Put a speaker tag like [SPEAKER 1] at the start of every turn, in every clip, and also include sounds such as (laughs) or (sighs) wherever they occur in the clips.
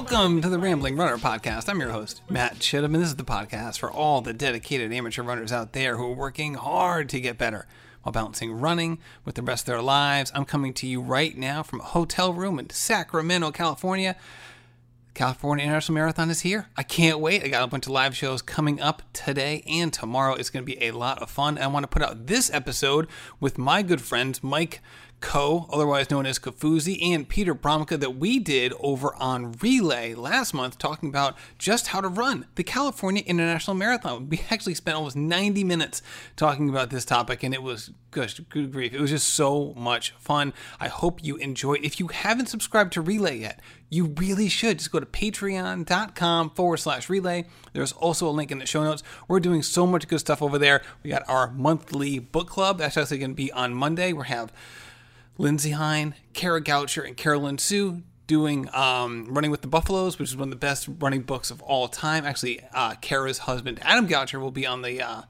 [SPEAKER 1] Welcome to the Rambling Runner Podcast. I'm your host, Matt Chittim, and this is the podcast for all the dedicated amateur runners out there who are working hard to get better while balancing running with the rest of their lives. I'm coming to you right now from a hotel room in Sacramento, California. California International Marathon is here. I can't wait. I got a bunch of live shows coming up today and tomorrow. It's going to be a lot of fun. And I want to put out this episode with my good friends Mike Ko, otherwise known as Kofuzi, and Peter Bromka that we did over on Relay last month talking about just how to run the California International Marathon. We actually spent almost 90 minutes talking about this topic, and it was, gosh, good grief, it was just so much fun. I hope you enjoyed. If you haven't subscribed to Relay yet, you really should. Just go to patreon.com forward slash relay. There's also a link in the show notes. We're doing so much good stuff over there. We got our monthly book club. That's actually going to be on Monday. We have Lindsey Hein, Kara Goucher, and Carolyn Sue doing um, Running with the Buffaloes, which is one of the best running books of all time. Actually, uh, Kara's husband, Adam Goucher, will be on the uh,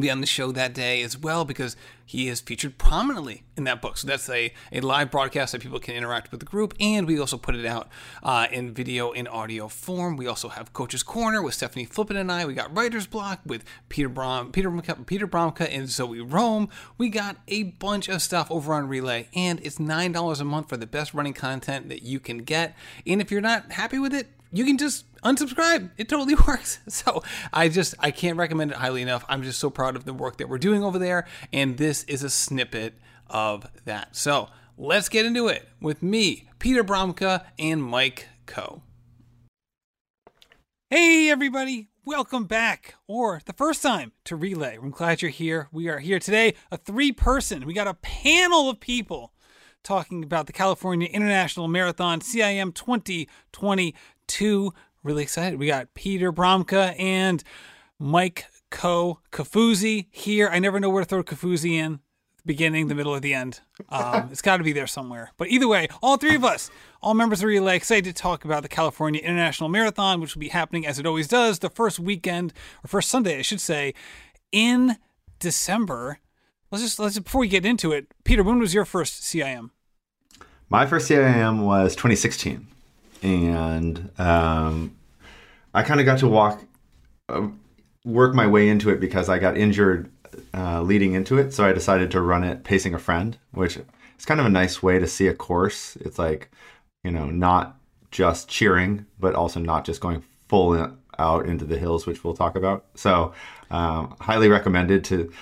[SPEAKER 1] be on the show that day as well because he is featured prominently in that book. So that's a, a live broadcast that people can interact with the group, and we also put it out uh, in video and audio form. We also have Coach's Corner with Stephanie Flippin and I. We got Writer's Block with Peter Brom, Peter Peter Bromka and Zoe Rom. We got a bunch of stuff over on Relay, and it's nine dollars a month for the best running content that you can get. And if you're not happy with it, you can just unsubscribe. It totally (laughs) works. So I just I can't recommend it highly enough. I'm just so proud of the work that we're doing over there, and this is a snippet of that. So let's get into it with me, Peter Bromka, and Mike Ko. Hey everybody, welcome back, or the first time to Relay. I'm glad you're here. We are here today, a three-person. We got a panel of people talking about the California International Marathon CIM 2022 really excited. We got Peter Bromka and Mike Ko Kofuzi here. I never know where to throw Kofuzi in. Beginning, the middle, or the end. Um, it's got to be there somewhere. But either way, all three of us, all members of Relay, excited to talk about the California International Marathon, which will be happening as it always does the first weekend, or first Sunday, I should say, in December. Let's just let's before we get into it, Peter. When was your first CIM?
[SPEAKER 2] My first CIM was 2016 and um, I kind of got to walk, uh, work my way into it because I got injured uh, leading into it. So I decided to run it pacing a friend, which is kind of a nice way to see a course. It's like, you know, not just cheering, but also not just going full in, out into the hills, which we'll talk about. So, um, highly recommended to,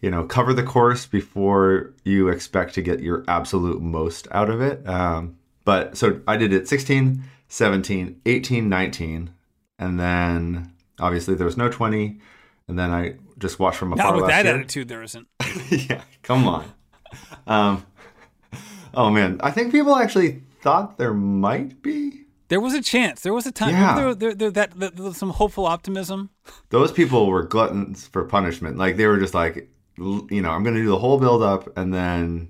[SPEAKER 2] you know, cover the course before you expect to get your absolute most out of it. Um, but so I did it 16, 17, 18, 19, and then obviously there was no 20, and then I just watched from afar.
[SPEAKER 1] Not with that
[SPEAKER 2] year.
[SPEAKER 1] attitude, there isn't. (laughs)
[SPEAKER 2] yeah, come on. um, oh man, I think people actually thought there might be.
[SPEAKER 1] There was a chance. There was a time.
[SPEAKER 2] Yeah.
[SPEAKER 1] There, there, there, that, some hopeful optimism.
[SPEAKER 2] Those people were gluttons for punishment. Like they were just like, you know, I'm going to do the whole build up, and then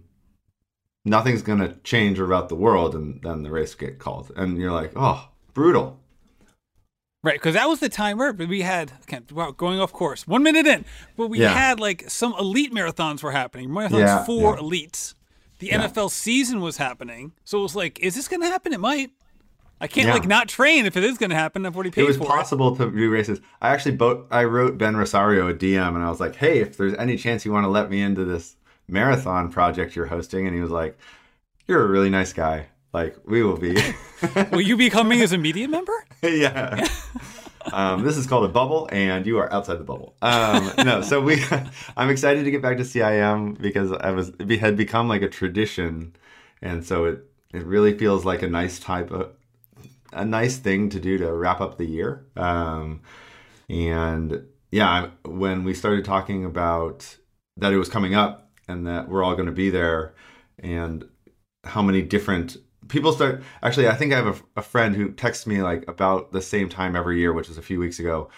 [SPEAKER 2] nothing's going to change about the world and then the race get called. And you're like oh brutal.
[SPEAKER 1] Right because that was the time where we had okay, wow, going off course one minute in but we
[SPEAKER 2] Yeah.
[SPEAKER 1] had like some elite marathons were happening marathons
[SPEAKER 2] Yeah,
[SPEAKER 1] for
[SPEAKER 2] yeah.
[SPEAKER 1] elites. The nfl season was happening so it was like is this going to happen? It might. I can't like not train if it is going to happen. I've already paid
[SPEAKER 2] it was
[SPEAKER 1] for
[SPEAKER 2] possible to do races. I actually bo- i wrote ben rosario a dm and i was like hey if there's any chance you want to let me into this marathon project you're hosting and he was like you're a really nice guy like we will be (laughs)
[SPEAKER 1] will you be coming as a media member (laughs)
[SPEAKER 2] yeah. Um, this is called a bubble, and you are outside the bubble. Um, no, so we, (laughs) I'm excited to get back to CIM because I was it had become like a tradition, and so it it really feels like a nice type of a nice thing to do to wrap up the year. Um, and yeah, when we started talking about that it was coming up and that we're all going to be there, and how many different people start actually i think i have a, a friend who texts me like about the same time every year which is a few weeks ago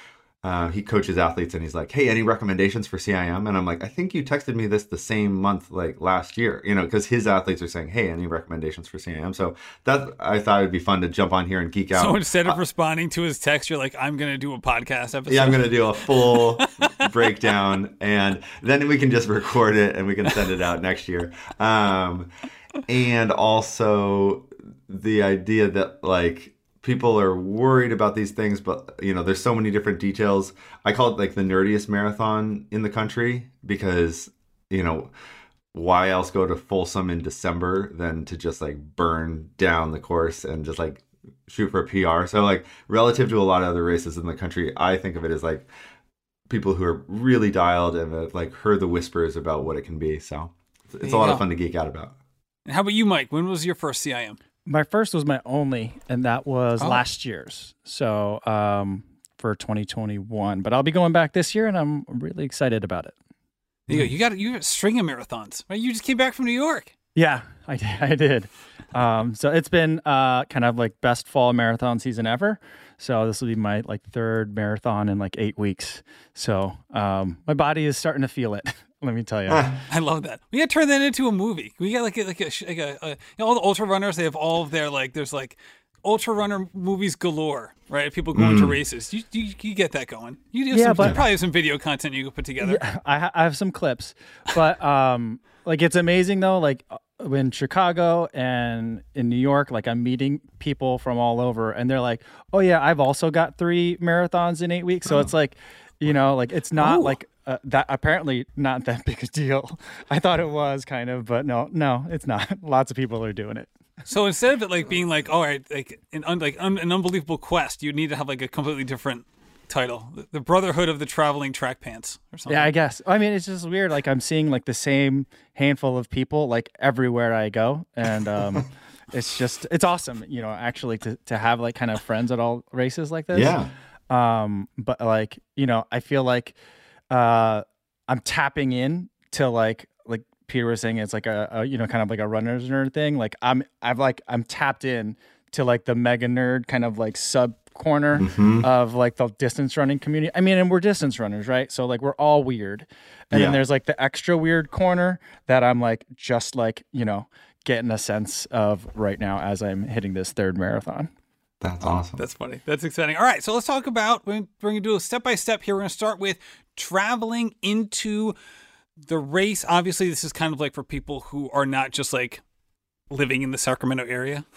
[SPEAKER 2] uh, he coaches athletes and he's like hey any recommendations for cim and i'm like i think you texted me this the same month like last year you know because his athletes are saying hey any recommendations for cim so that i thought it'd be fun to jump on here and geek out.
[SPEAKER 1] so instead of responding to his text you're like i'm going to do a podcast episode.
[SPEAKER 2] Yeah, I'm going to do a full (laughs) breakdown, and then we can just record it and we can send it out next year. Um, and also, the idea that like people are worried about these things, but you know, there's so many different details. I call it like the nerdiest marathon in the country because you know why else go to Folsom in December than to just like burn down the course and just like shoot for a PR. So like relative to a lot of other races in the country, I think of it as like people who are really dialed and have like heard the whispers about what it can be. So it's, it's a lot
[SPEAKER 1] go.
[SPEAKER 2] of fun to geek out about.
[SPEAKER 1] How about you, Mike? When was your first CIM?
[SPEAKER 3] My first was my only, and that was
[SPEAKER 1] Oh.
[SPEAKER 3] last year's. So um, for 2021, but I'll be going back this year, and I'm really excited about it.
[SPEAKER 1] You go. You got you got a string of marathons. Right? You just came back from New York.
[SPEAKER 3] Yeah, I did. I did. Um, so it's been uh, kind of like best fall marathon season ever. So this will be my like third marathon in like eight weeks. So um, my body is starting to feel it. (laughs) Let me tell you.
[SPEAKER 1] I love that. We got to turn that into a movie. We got like a, like a, like a, a you know, all the ultra runners. They have all of their like there's like ultra runner movies galore, right? People going to races. You, you you get that going. You do
[SPEAKER 3] Yeah,
[SPEAKER 1] some,
[SPEAKER 3] but-
[SPEAKER 1] you probably have some video content you could put together.
[SPEAKER 3] I, I have some clips, but (laughs) um, like it's amazing though. Like uh, in Chicago and in New York, like I'm meeting people from all over, and they're like, "Oh yeah, I've also got three marathons in eight weeks." So it's like, you know, like it's not
[SPEAKER 1] Oh.
[SPEAKER 3] like uh, that. Apparently, not that (laughs) big a deal. I thought it was kind of, but no, no, it's not. (laughs) Lots of people are doing it.
[SPEAKER 1] So instead of it like being like all right, like an un, like un, an unbelievable quest, you need to have like a completely different title, The- the Brotherhood of the Traveling Track Pants or something.
[SPEAKER 3] Yeah, I guess. I mean, it's just weird. Like I'm seeing like the same handful of people like everywhere I go, and um, (laughs) it's just it's awesome. You know, actually to to have like kind of friends at all races like this.
[SPEAKER 2] Yeah.
[SPEAKER 3] Um, but like you know, I feel like uh, I'm tapping in to like like Peter was saying, it's like a, a you know kind of like a runner's nerd thing. Like I'm I've like I'm tapped in to like the mega nerd kind of like sub corner of like the distance running community. I mean, and we're distance runners, right? So like we're all weird. And
[SPEAKER 2] Yeah.
[SPEAKER 3] then there's like the extra weird corner that I'm like just like, you know, getting a sense of right now as I'm hitting this third marathon.
[SPEAKER 2] That's awesome.
[SPEAKER 1] That's funny. That's exciting. All right, so let's talk about we're going to do a step by step here. We're going to start with traveling into the race. Obviously, this is kind of like for people who are not just like living in the Sacramento area. (laughs)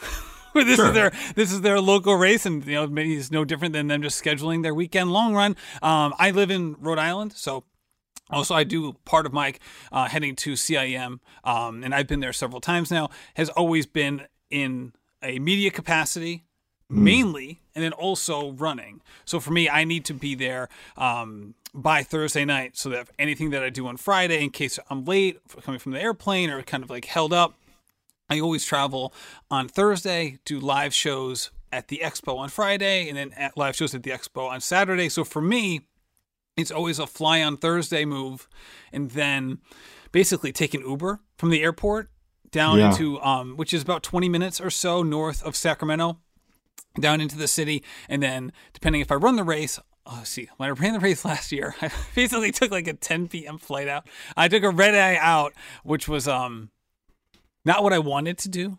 [SPEAKER 1] This
[SPEAKER 2] Sure.
[SPEAKER 1] is their this is their local race, and you know maybe it's no different than them just scheduling their weekend long run. Um, I live in Rhode Island, so also, I do part of my uh, heading to CIM, um, and I've been there several times now. Has always been in a media capacity, mainly, and then also running. So for me, I need to be there um, by Thursday night, so that anything that I do on Friday, in case I'm late coming from the airplane or kind of like held up, I always travel on Thursday, do live shows at the expo on Friday, and then at live shows at the expo on Saturday. So for me, it's always a fly on Thursday move, and then basically take an Uber from the airport down
[SPEAKER 2] Yeah.
[SPEAKER 1] into um, which is about 20 minutes or so north of Sacramento, down into the city, and then depending if I run the race. Oh, see, when I ran the race (laughs) last year, I basically took like a 10 p.m. flight out. I took a red eye out, which was um not what I wanted to do.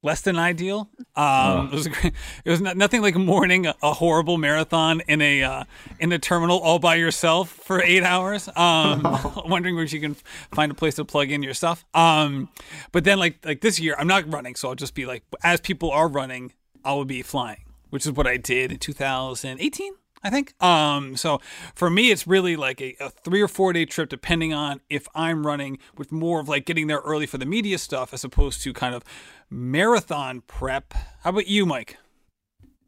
[SPEAKER 1] Less than ideal. Um, It was a great, it was not, nothing like morning a, a horrible marathon in a uh, in a terminal all by yourself for eight hours. Um, (laughs) (laughs) wondering where you can find a place to plug in your stuff. Um, but then like like this year, I'm not running, so I'll just be like as people are running, I would be flying, which is what I did in 2018. I think. Um, so for me, it's really like a, a three or four day trip, depending on if I'm running with more of like getting there early for the media stuff as opposed to kind of marathon prep. How about you, Mike?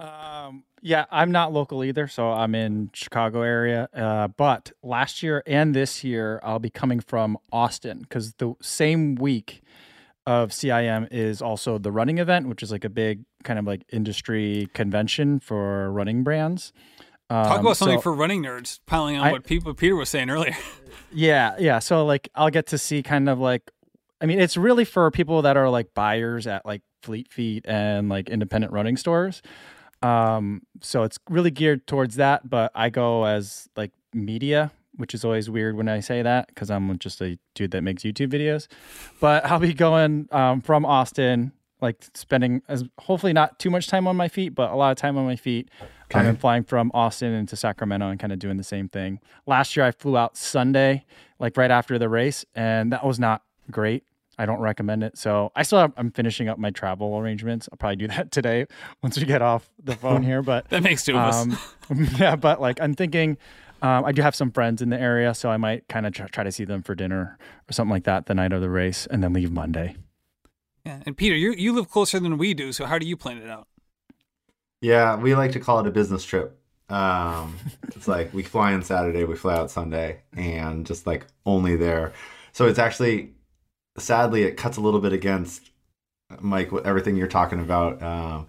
[SPEAKER 3] Um, yeah, I'm not local either, so I'm in Chicago area. Uh, but last year and this year, I'll be coming from Austin because the same week of CIM is also the running event, which is like a big kind of like industry convention for running brands. Um,
[SPEAKER 1] Talk about something
[SPEAKER 3] so-
[SPEAKER 1] for running nerds, piling on
[SPEAKER 3] I-
[SPEAKER 1] what people Peter was saying earlier. (laughs)
[SPEAKER 3] Yeah, yeah. So like I'll get to see kind of like I mean it's really for people that are like buyers at like Fleet Feet and like independent running stores. Um so it's really geared towards that, but I go as like media, which is always weird when I say that cuz I'm just a dude that makes YouTube videos. But I'll be going um from Austin like spending as hopefully not too much time on my feet, but a lot of time on my feet.
[SPEAKER 2] Okay.
[SPEAKER 3] and flying from Austin into Sacramento and kind of doing the same thing. Last year I flew out Sunday, like right after the race, and that was not great. I don't recommend it. So I still have, I'm finishing up my travel arrangements. I'll probably do that (laughs) today once we get off the phone (laughs) here. But
[SPEAKER 1] that makes two of us.
[SPEAKER 3] um, (laughs) yeah, but like I'm thinking, um, I do have some friends in the area, so I might kind of try, try to see them for dinner or something like that the night of the race, and then leave Monday.
[SPEAKER 1] Yeah. And Peter, you you live closer than we do, so how do you plan it out?
[SPEAKER 2] Yeah, we like to call it a business trip. Um, (laughs) it's like we fly in Saturday, we fly out Sunday, and just like only there. So it's actually, sadly, it cuts a little bit against Mike. with Everything you're talking about. Um,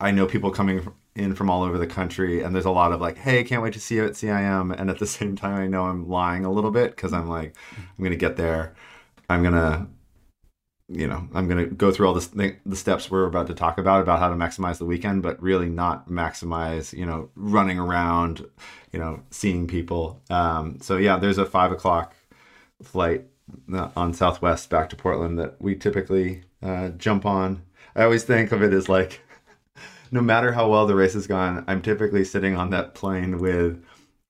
[SPEAKER 2] I know people coming in from all over the country, and there's a lot of like, "Hey, can't wait to see you at CIM," and at the (laughs) same time, I know I'm lying a little bit because I'm like, I'm gonna get there, I'm gonna you know, I'm to go through all this, the steps we're about to talk about, about how to maximize the weekend, but really not maximize, you know, running around, you know, seeing people. Um, so yeah, there's a five o'clock flight uh, on Southwest back to Portland that we typically uh, jump on. I always think of it as like, no matter how well the race has gone, I'm typically sitting on that plane with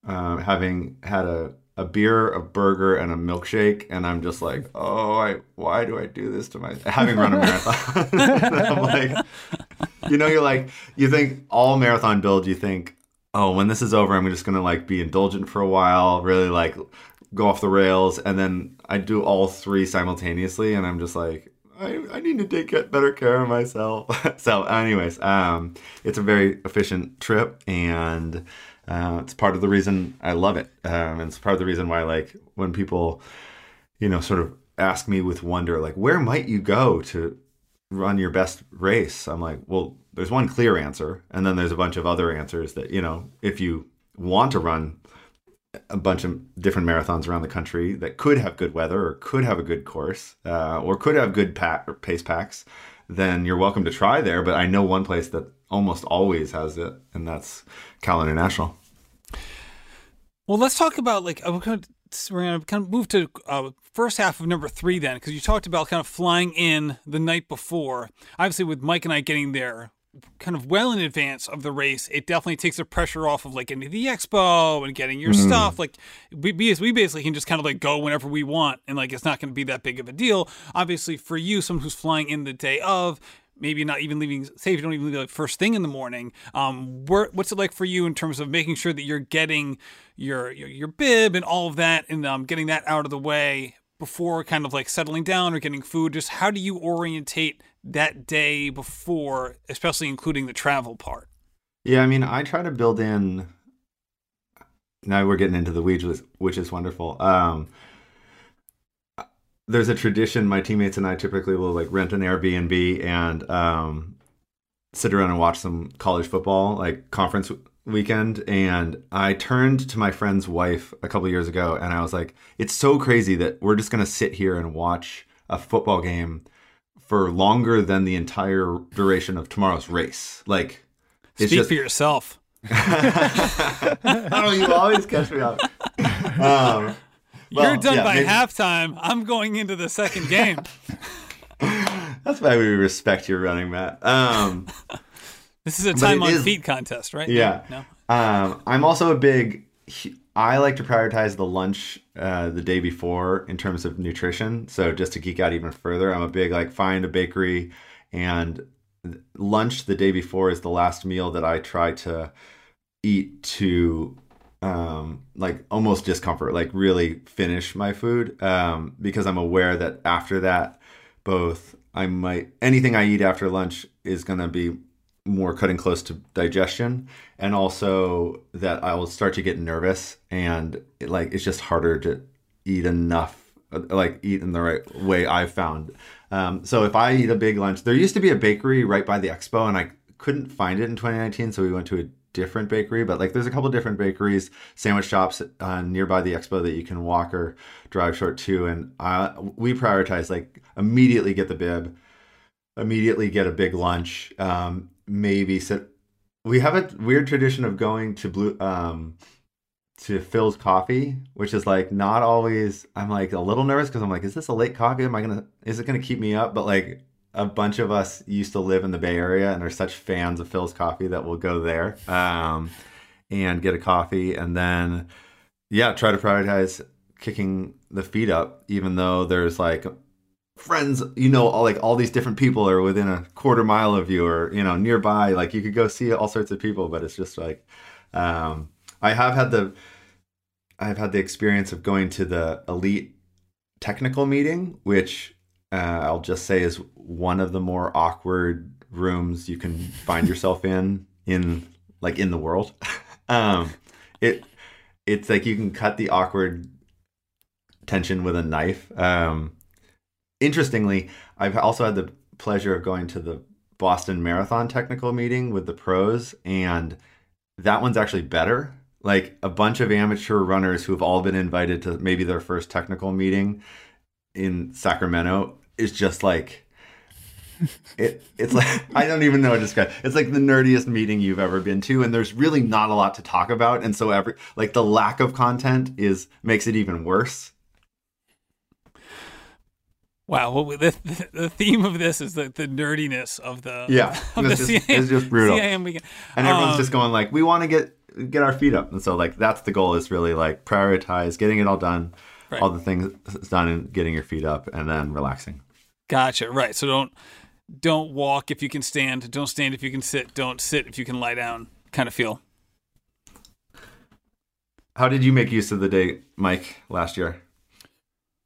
[SPEAKER 2] uh, having had a a beer, a burger, and a milkshake, and I'm just like, oh, I why do I do this to my (laughs) having run a marathon? (laughs) I'm like, you know, you're like, you think all marathon build, you think, oh, when this is over, I'm just gonna like be indulgent for a while, really like go off the rails, and then I do all three simultaneously, and I'm just like, I, I need to take better care of myself. (laughs) so, anyways, um, it's a very efficient trip, and uh, it's part of the reason I love it. Um, and it's part of the reason why, like, when people, you know, sort of ask me with wonder, like, where might you go to run your best race? I'm like, well, there's one clear answer. And then there's a bunch of other answers that, you know, if you want to run a bunch of different marathons around the country that could have good weather or could have a good course uh, or could have good pack, pace packs, then you're welcome to try there. But I know one place that almost always has it, and that's Cal International.
[SPEAKER 1] Well, let's talk about like to, we're going to kind of move to uh, first half of number three then, because you talked about kind of flying in the night before. Obviously, with Mike and I getting there kind of well in advance of the race, it definitely takes the pressure off of like getting to the expo and getting your mm. stuff. Like we, we basically can just kind of like go whenever we want, and like it's not going to be that big of a deal. Obviously, for you, someone who's flying in the day of, maybe not even leaving say if you don't even leave like first thing in the morning um where, what's it like for you in terms of making sure that you're getting your your, your bib and all of that and um, getting that out of the way before kind of like settling down or getting food just how do you orientate that day before especially including the travel part.
[SPEAKER 2] Yeah i mean i try to build in now we're getting into the weeds which is wonderful. Um there's a tradition my teammates and I typically will like rent an Airbnb and um, sit around and watch some college football like conference weekend. And I turned to my friend's wife a couple years ago and I was like it's so crazy that we're just going to sit here and watch a football game for longer than the entire duration of tomorrow's race like
[SPEAKER 1] it's speak just... for yourself
[SPEAKER 2] oh you always catch me up um,
[SPEAKER 1] well, You're done yeah, by maybe... halftime. I'm going into the second game.
[SPEAKER 2] That's why we respect your running, Matt. Um,
[SPEAKER 1] this is a time on is, feet contest, right?
[SPEAKER 2] Yeah. No. Um, I'm also a big. I like to prioritize the lunch uh, the day before in terms of nutrition. So just to geek out even further, I'm a big like find a bakery and lunch the day before is the last meal that I try to eat to um, like almost discomfort, like really finish my food um, because I'm aware that after that, both I might anything I eat after lunch is to be more cutting close to digestion, and also that I will start to get nervous and it, like it's just harder to eat enough, like eat in the right way. I've found. Um, so if I eat a big lunch, there used to be a bakery right by the expo, and I couldn't find it in 2019, so we went to a different bakery, but like there's a couple different bakeries, sandwich shops uh, nearby the expo that you can walk or drive short to. And uh, we prioritize like immediately get the bib, immediately get a big lunch, um, maybe sit. We have a weird tradition of going to blue um, to Philz Coffee, which is like not always. I'm like a little nervous because I'm like, is this a late coffee? Am I gonna? Is it gonna keep me up? But like a bunch of us used to live in the Bay Area and are such fans of Philz Coffee that we'll go there um, and get a coffee and then, yeah, try to prioritize kicking the feet up, even though there's like friends, you know, all like all these different people are within a quarter mile of you or, you know, nearby. Like you could go see all sorts of people, but it's just like um I have had the I've had the experience of going to the elite technical meeting, which uh, I'll just say is one of the more awkward rooms you can find (laughs) yourself in in like in the world. (laughs) um it it's like you can cut the awkward tension with a knife. Um interestingly, I've also had the pleasure of going to the Boston Marathon technical meeting with the pros, and that one's actually better. Like a bunch of amateur runners who have all been invited to maybe their first technical meeting in Sacramento is just like it it's like I don't even know how to describe. It's like the nerdiest meeting you've ever been to, and there's really not a lot to talk about, and so every like the lack of content is makes it even worse.
[SPEAKER 1] Wow, well, the, the, the theme of this is the, the nerdiness of the
[SPEAKER 2] Yeah, (laughs)
[SPEAKER 1] of
[SPEAKER 2] it's
[SPEAKER 1] the
[SPEAKER 2] just,
[SPEAKER 1] CIM,
[SPEAKER 2] it's just brutal,
[SPEAKER 1] CIM weekend.
[SPEAKER 2] and everyone's
[SPEAKER 1] Um,
[SPEAKER 2] just going like, we want to get get our feet up, and so like that's the goal is really like prioritize getting it all done,
[SPEAKER 1] Right.
[SPEAKER 2] all the things done, and getting your feet up, and then relaxing.
[SPEAKER 1] Gotcha. Right. So don't don't walk if you can stand. Don't stand if you can sit. Don't sit if you can lie down. Kind of feel.
[SPEAKER 2] How did you make use of the day, Mike, last year?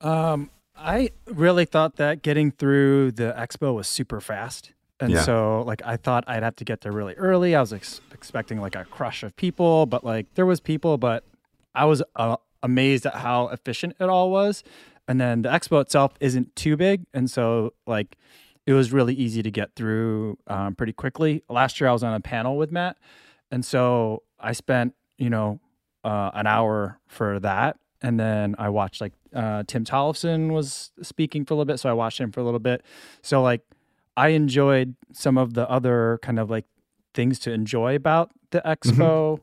[SPEAKER 3] Um, I really thought that getting through the expo was super fast. And
[SPEAKER 2] Yeah.
[SPEAKER 3] so, like, I thought I'd have to get there really early. I was ex- expecting like a crush of people, but like, there was people, but I was uh, amazed at how efficient it all was. And then the expo itself isn't too big, and so like, it was really easy to get through um, pretty quickly. Last year, I was on a panel with Matt, and so I spent you know uh, an hour for that, and then I watched like uh, Tim Tollefson was speaking for a little bit, so I watched him for a little bit. So like I enjoyed some of the other kind of like things to enjoy about the expo,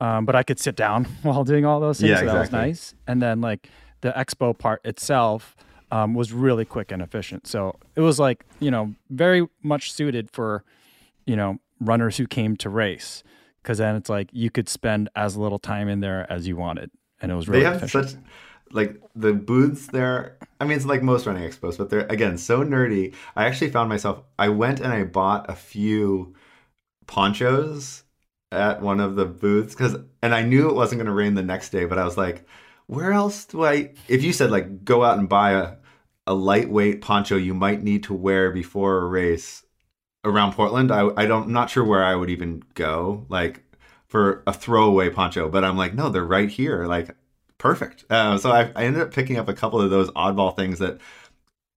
[SPEAKER 3] um, but I could sit down (laughs) while doing all those things.
[SPEAKER 2] Yeah,
[SPEAKER 3] so that was nice. And then like the expo part itself um, was really quick and efficient. So it was like you know very much suited for you know runners who came to race because then it's like you could spend as little time in there as you wanted, and it was really
[SPEAKER 2] they have
[SPEAKER 3] efficient.
[SPEAKER 2] such like the booths there i mean it's like most running expos but they're again so nerdy i actually found myself i went and i bought a few ponchos at one of the booths because and i knew it wasn't going to rain the next day but i was like where else do i if you said like go out and buy a, a lightweight poncho you might need to wear before a race around portland i, I don't I'm not sure where i would even go like for a throwaway poncho but i'm like no they're right here like perfect. Uh, so I, I ended up picking up a couple of those oddball things that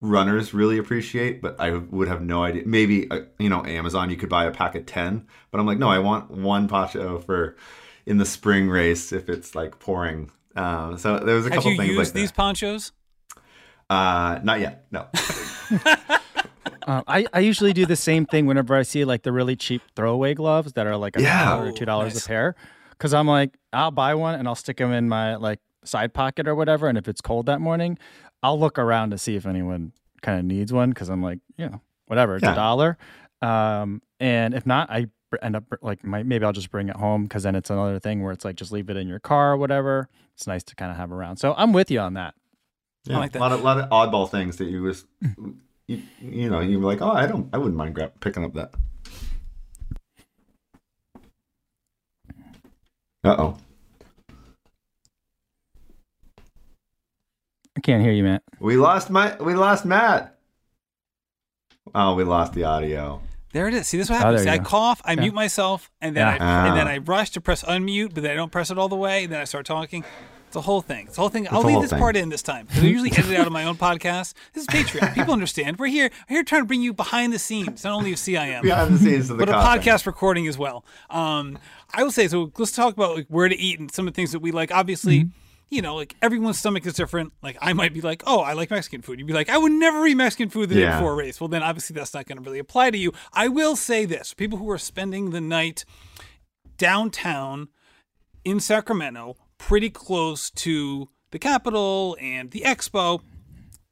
[SPEAKER 2] runners really appreciate, but I would have no idea. Maybe uh, you know Amazon, you could buy a pack of ten, but I'm like, no, I want one poncho for in the spring race if it's like pouring. Um, so there was a
[SPEAKER 1] Have
[SPEAKER 2] couple
[SPEAKER 1] you
[SPEAKER 2] things
[SPEAKER 1] used
[SPEAKER 2] like
[SPEAKER 1] these ponchos?
[SPEAKER 2] Uh, not yet. No. (laughs) (laughs)
[SPEAKER 3] Uh, I, I usually do the same thing whenever I see like the really cheap throwaway gloves that are like a
[SPEAKER 2] Yeah.
[SPEAKER 3] dollar or two dollars
[SPEAKER 1] Nice.
[SPEAKER 3] a pair. Cause I'm like, I'll buy one and I'll stick them in my like side pocket or whatever. And if it's cold that morning, I'll look around to see if anyone kind of needs one. Cause I'm like, you know, whatever, it's
[SPEAKER 2] Yeah.
[SPEAKER 3] a dollar. Um, and if not, I end up like my, maybe I'll just bring it home. Cause then it's another thing where it's like, just leave it in your car or whatever. It's nice to kind of have around. So I'm with you on that.
[SPEAKER 2] Yeah,
[SPEAKER 1] like that.
[SPEAKER 2] a lot of lot of oddball things that you was you, you know you're like, oh, I don't, I wouldn't mind grab, picking up that. Uh oh.
[SPEAKER 3] I can't hear you, Matt.
[SPEAKER 2] We lost my we lost Matt. Oh, we lost the audio.
[SPEAKER 1] There it is. See, this is what
[SPEAKER 3] Oh,
[SPEAKER 1] happens. I
[SPEAKER 3] go.
[SPEAKER 1] cough, I
[SPEAKER 3] Yeah.
[SPEAKER 1] mute myself, and then
[SPEAKER 3] Yeah.
[SPEAKER 1] I and then
[SPEAKER 2] Ah.
[SPEAKER 1] I rush to press unmute, but then I don't press it all the way. And then I start talking. It's a whole thing. It's a whole thing. I'll leave this
[SPEAKER 2] thing.
[SPEAKER 1] part in this time because I usually (laughs) edit it out of my own podcast. This is Patreon. People understand. We're here. We're here trying to bring you behind the scenes, not only of CIM,
[SPEAKER 2] Behind the scenes of the
[SPEAKER 1] but a podcast recording as well. Um, I will say so. Let's talk about like where to eat and some of the things that we like. Obviously, you know, like everyone's stomach is different. Like I might be like, oh, I like Mexican food. You'd be like, I would never eat Mexican food the day before a race. Well, then obviously that's not going to really apply to you. I will say this: people who are spending the night downtown in Sacramento, pretty close to the Capitol and the Expo.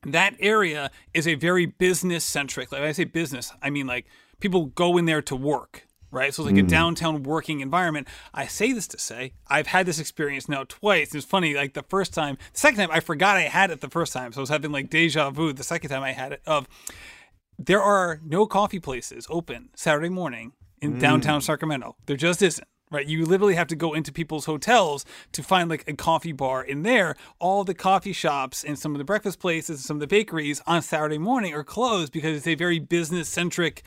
[SPEAKER 1] That area is a very business centric. Like when I say business, I mean like people go in there to work. right? So it's like a mm. downtown working environment. I say this to say I've had this experience now twice. It's funny, like the first time, the second time I forgot I had it the first time, so I was having like deja vu. The second time I had it of there are no coffee places open Saturday morning in mm. downtown Sacramento. There just isn't. Right, you literally have to go into people's hotels to find like a coffee bar in there. All the coffee shops and some of the breakfast places, some of the bakeries on Saturday morning are closed because it's a very business centric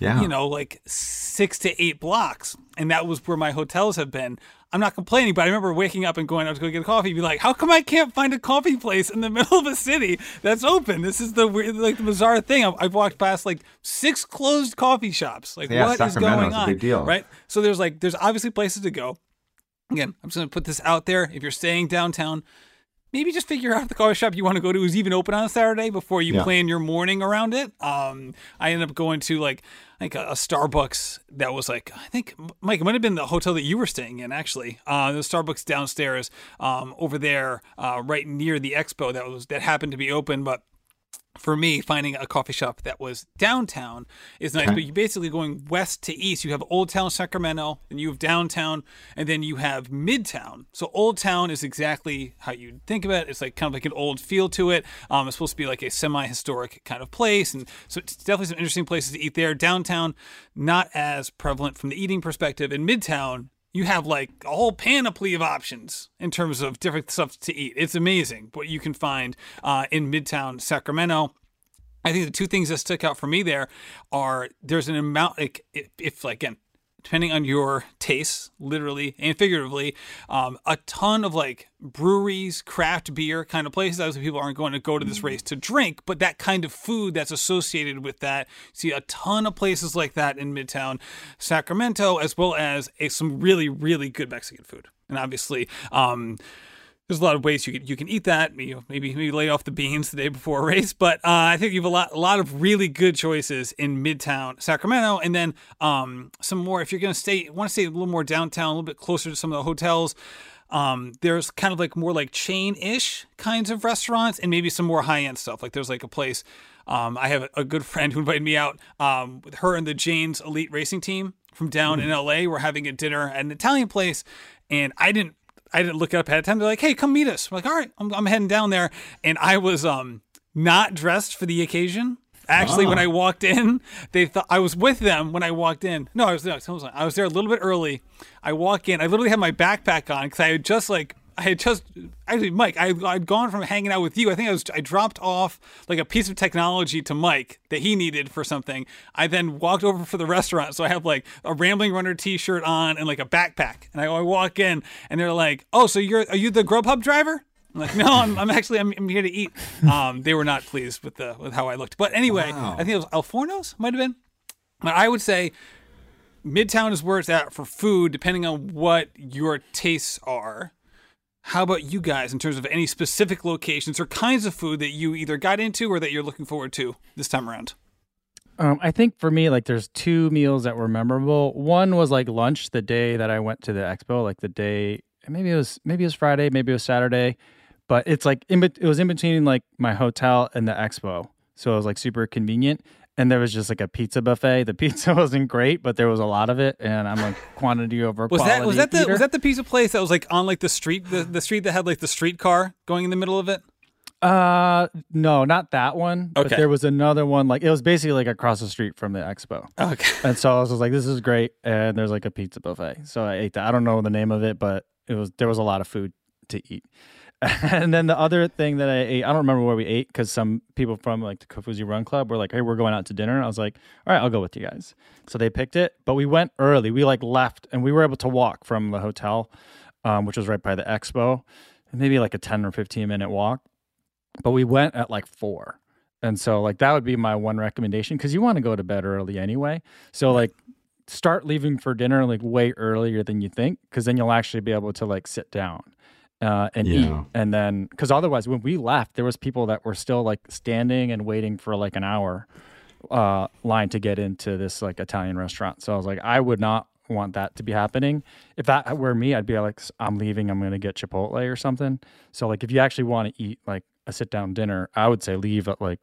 [SPEAKER 2] Yeah.
[SPEAKER 1] you know, like six to eight blocks. And that was where my hotels have been. I'm not complaining, but I remember waking up and going out to go get a coffee and be like, how come I can't find a coffee place in the (laughs) middle of a city that's open? This is the weird, like the bizarre thing. I've, I've walked past like six closed coffee shops. Like,
[SPEAKER 2] Yeah,
[SPEAKER 1] what is going on?
[SPEAKER 2] big deal.
[SPEAKER 1] Right? So there's like, there's obviously places to go. Again, I'm just going to put this out there. If you're staying downtown, maybe just figure out if the coffee shop you want to go to is even open on a Saturday before you
[SPEAKER 2] Yeah.
[SPEAKER 1] plan your morning around it. Um, I ended up going to like like a, a Starbucks that was like I think Mike it might have been the hotel that you were staying in actually. Uh, the Starbucks downstairs um, over there, uh, right near the expo that was that happened to be open, but for me, finding a coffee shop that was downtown is nice.
[SPEAKER 2] Okay.
[SPEAKER 1] But you're basically going west to east. You have Old Town Sacramento, and you have downtown, and then you have Midtown. So Old Town is exactly how you think of it. It's like kind of like an old feel to it. Um, it's supposed to be like a semi-historic kind of place, and so it's definitely some interesting places to eat there. Downtown, not as prevalent from the eating perspective. In Midtown, you have like a whole panoply of options in terms of different stuff to eat. It's amazing what you can find uh, in Midtown Sacramento. I think the two things that stick out for me there are there's an amount like if, if like again depending on your tastes, literally and figuratively, um, a ton of like breweries, craft beer kind of places. Obviously, people aren't going to go to this race to drink, but that kind of food that's associated with that. See a ton of places like that in Midtown Sacramento, as well as a, some really, really good Mexican food. And obviously, um, there's a lot of ways you can you can eat that. You know, maybe maybe lay off the beans the day before a race, but uh, I think you have a lot a lot of really good choices in Midtown Sacramento, and then um, some more if you're going to stay want to stay a little more downtown, a little bit closer to some of the hotels. Um, there's kind of like more like chain-ish kinds of restaurants, and maybe some more high-end stuff. Like there's like a place. Um, I have a, a good friend who invited me out um, with her and the Jane's Elite Racing Team from down in LA. We're having a dinner at an Italian place, and I didn't I didn't look it up ahead of time. They're like, "Hey, come meet us." I'm like, "All right, I'm, I'm heading down there," and I was um not dressed for the occasion. Actually, when I walked in, they thought I was with them when I walked in. No, I was no, I was there a little bit early. I walk in. I literally had my backpack on because I had just like I had just actually Mike. I I'd gone from hanging out with you. I think I was I dropped off like a piece of technology to Mike that he needed for something. I then walked over for the restaurant, so I have like a Rambling Runner T-shirt on and like a backpack. And I, I walk in, and they're like, "Oh, so you're are you the Grubhub driver?" I'm like, no, I'm, I'm actually I'm, I'm here to eat. Um, they were not pleased with the with how I looked, but anyway,
[SPEAKER 2] Wow.
[SPEAKER 1] I think it was Alforno's might have been. But I would say Midtown is where it's at for food, depending on what your tastes are. How about you guys in terms of any specific locations or kinds of food that you either got into or that you're looking forward to this time around?
[SPEAKER 3] Um, I think for me, like, there's two meals that were memorable. One was like lunch the day that I went to the expo, like the day maybe it was maybe it was Friday, maybe it was Saturday, but it's like in it was in between like my hotel and the expo, so it was like super convenient. And there was just like a pizza buffet. The (laughs) pizza wasn't great, but there was a lot of it, and I'm a quantity over
[SPEAKER 1] Was
[SPEAKER 3] quality
[SPEAKER 1] that was that the
[SPEAKER 3] eater.
[SPEAKER 1] was that the pizza place that was like on like the street the, the street that had like the streetcar going in the middle of it?
[SPEAKER 3] Uh, no, not that one. But
[SPEAKER 1] Okay.
[SPEAKER 3] there was another one. Like it was basically like across the street from the expo.
[SPEAKER 1] Okay. (laughs)
[SPEAKER 3] And so I was like, this is great. And there's like a pizza buffet. So I ate that. I don't know the name of it, but it was there was a lot of food to eat. (laughs) And then the other thing that I ate, I don't remember where we ate because some people from like the Kofuzi Run Club were like, hey, we're going out to dinner. I was like, all right, I'll go with you guys. So they picked it, but we went early. We like left and we were able to walk from the hotel, um, which was right by the expo, maybe like a 10 or 15 minute walk. But we went at like four. And so like that would be my one recommendation because you want to go to bed early anyway. So like start leaving for dinner like way earlier than you think because then you'll actually be able to like sit down uh, and eat and then because otherwise when we left there was people that were still like standing and waiting for like an hour uh, line to get into this like Italian restaurant. So I was like, I would not want that to be happening. If that were me, I'd be like, I'm leaving. I'm going to get Chipotle or something. So like, if you actually want to eat like a sit down dinner, I would say leave at like,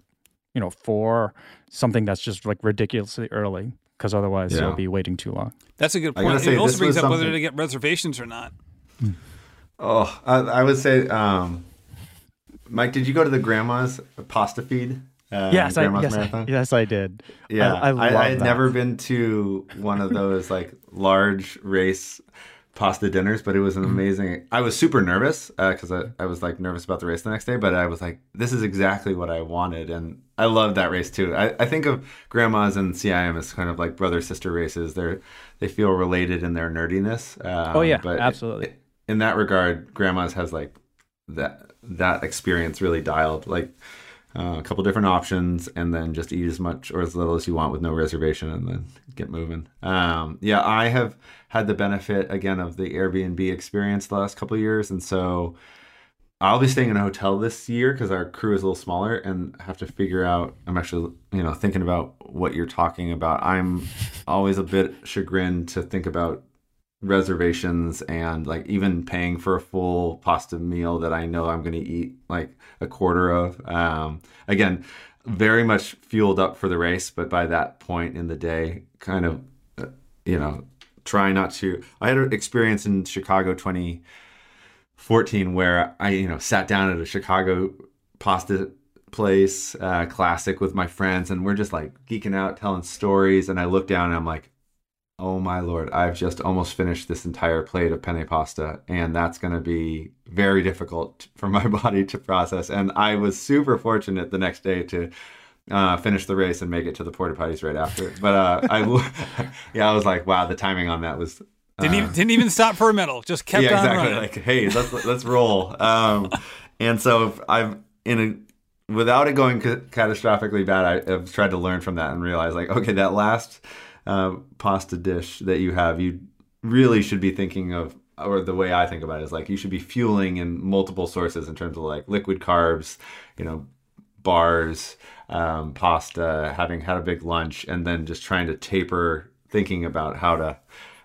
[SPEAKER 3] you know, four, something that's just like ridiculously early. because otherwise
[SPEAKER 2] Yeah.
[SPEAKER 3] you'll be waiting too long.
[SPEAKER 1] That's a good
[SPEAKER 2] I gotta
[SPEAKER 1] point.
[SPEAKER 2] say,
[SPEAKER 1] it also brings
[SPEAKER 2] was
[SPEAKER 1] up whether
[SPEAKER 2] something-
[SPEAKER 1] to get reservations or not.
[SPEAKER 2] Oh, I, I would say, um, Mike, did you go to the grandma's pasta feed? Uh,
[SPEAKER 3] yes, I, yes, I, yes, I did.
[SPEAKER 2] Yeah,
[SPEAKER 3] I, I,
[SPEAKER 2] I, I, had
[SPEAKER 3] that.
[SPEAKER 2] never been to one of those like large race pasta dinners, but it was an
[SPEAKER 3] Mm-hmm.
[SPEAKER 2] amazing. I was super nervous because I, I was like nervous about the race the next day, but I was like, this is exactly what I wanted, and I love that race too. I, I think of grandmas and CIM as kind of like brother sister races. They're they feel related in their nerdiness. Um,
[SPEAKER 3] Oh, yeah,
[SPEAKER 2] but
[SPEAKER 3] absolutely.
[SPEAKER 2] In that regard, grandma's has like that that experience really dialed. Like uh, a couple different options, and then just eat as much or as little as you want with no reservation, and then get moving. Um, yeah, I have had the benefit again of the Airbnb experience the last couple years, and so I'll be staying in a hotel this year because our crew is a little smaller, and have to figure out. I'm actually, you know, thinking about what you're talking about. I'm always a bit chagrined to think about reservations and like even paying for a full pasta meal that I know I'm going to eat like a quarter of. Um, again, very much fueled up for the race, but by that point in the day, kind of, uh, you know, try not to. I had an experience in Chicago 2014 where I, you know, sat down at a Chicago pasta place, uh, classic with my friends, and we're just like geeking out, telling stories. And I look down and I'm like, oh my lord, I've just almost finished this entire plate of penne pasta, and that's going to be very difficult for my (laughs) body to process. And I was super fortunate the next day to uh, finish the race and make it to the porta potties right after. But uh, I, (laughs) yeah, I was like, wow, the timing on that was.
[SPEAKER 1] Didn't
[SPEAKER 2] uh,
[SPEAKER 1] even didn't even stop for a medal. Just kept
[SPEAKER 2] yeah,
[SPEAKER 1] on
[SPEAKER 2] exactly.
[SPEAKER 1] running.
[SPEAKER 2] Like, hey, let's let's roll. Um, and so if I'm in a without it going ca- catastrophically bad, I, I've tried to learn from that and realize like, okay, that last uh, pasta dish that you have, you really should be thinking of, or the way I think about it is like you should be fueling in multiple sources in terms of like liquid carbs, you know, bars, um, pasta, having had a big lunch, and then just trying to taper, thinking about how to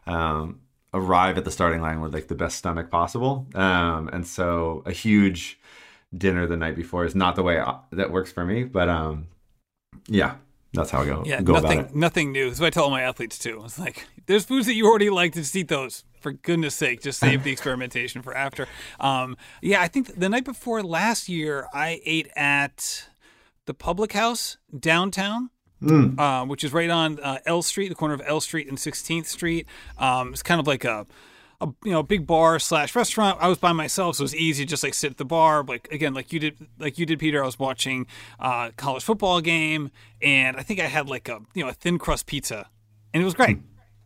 [SPEAKER 2] um, arrive at the starting line with like the best stomach possible. Um, and so a huge dinner the night before is not the way I, that works for me, but um, yeah, that's how I go
[SPEAKER 1] Yeah,
[SPEAKER 2] go
[SPEAKER 1] nothing
[SPEAKER 2] about it.
[SPEAKER 1] nothing new. That's what I tell all my athletes too. It's like there's foods that you already like, just eat those. For goodness sake, just save the (laughs) experimentation for after. Um, yeah, I think the night before last year, I ate at the Public House downtown.
[SPEAKER 2] Mm.
[SPEAKER 1] uh, which is right on uh, L Street, the corner of L Street and 16th Street. Um, it's kind of like a, a you know big bar slash restaurant. I was by myself, so it was easy to just like sit at the bar. Like again, like you did, like you did, Peter. I was watching uh, college football game, and I think I had like a you know a thin crust pizza, and it was great.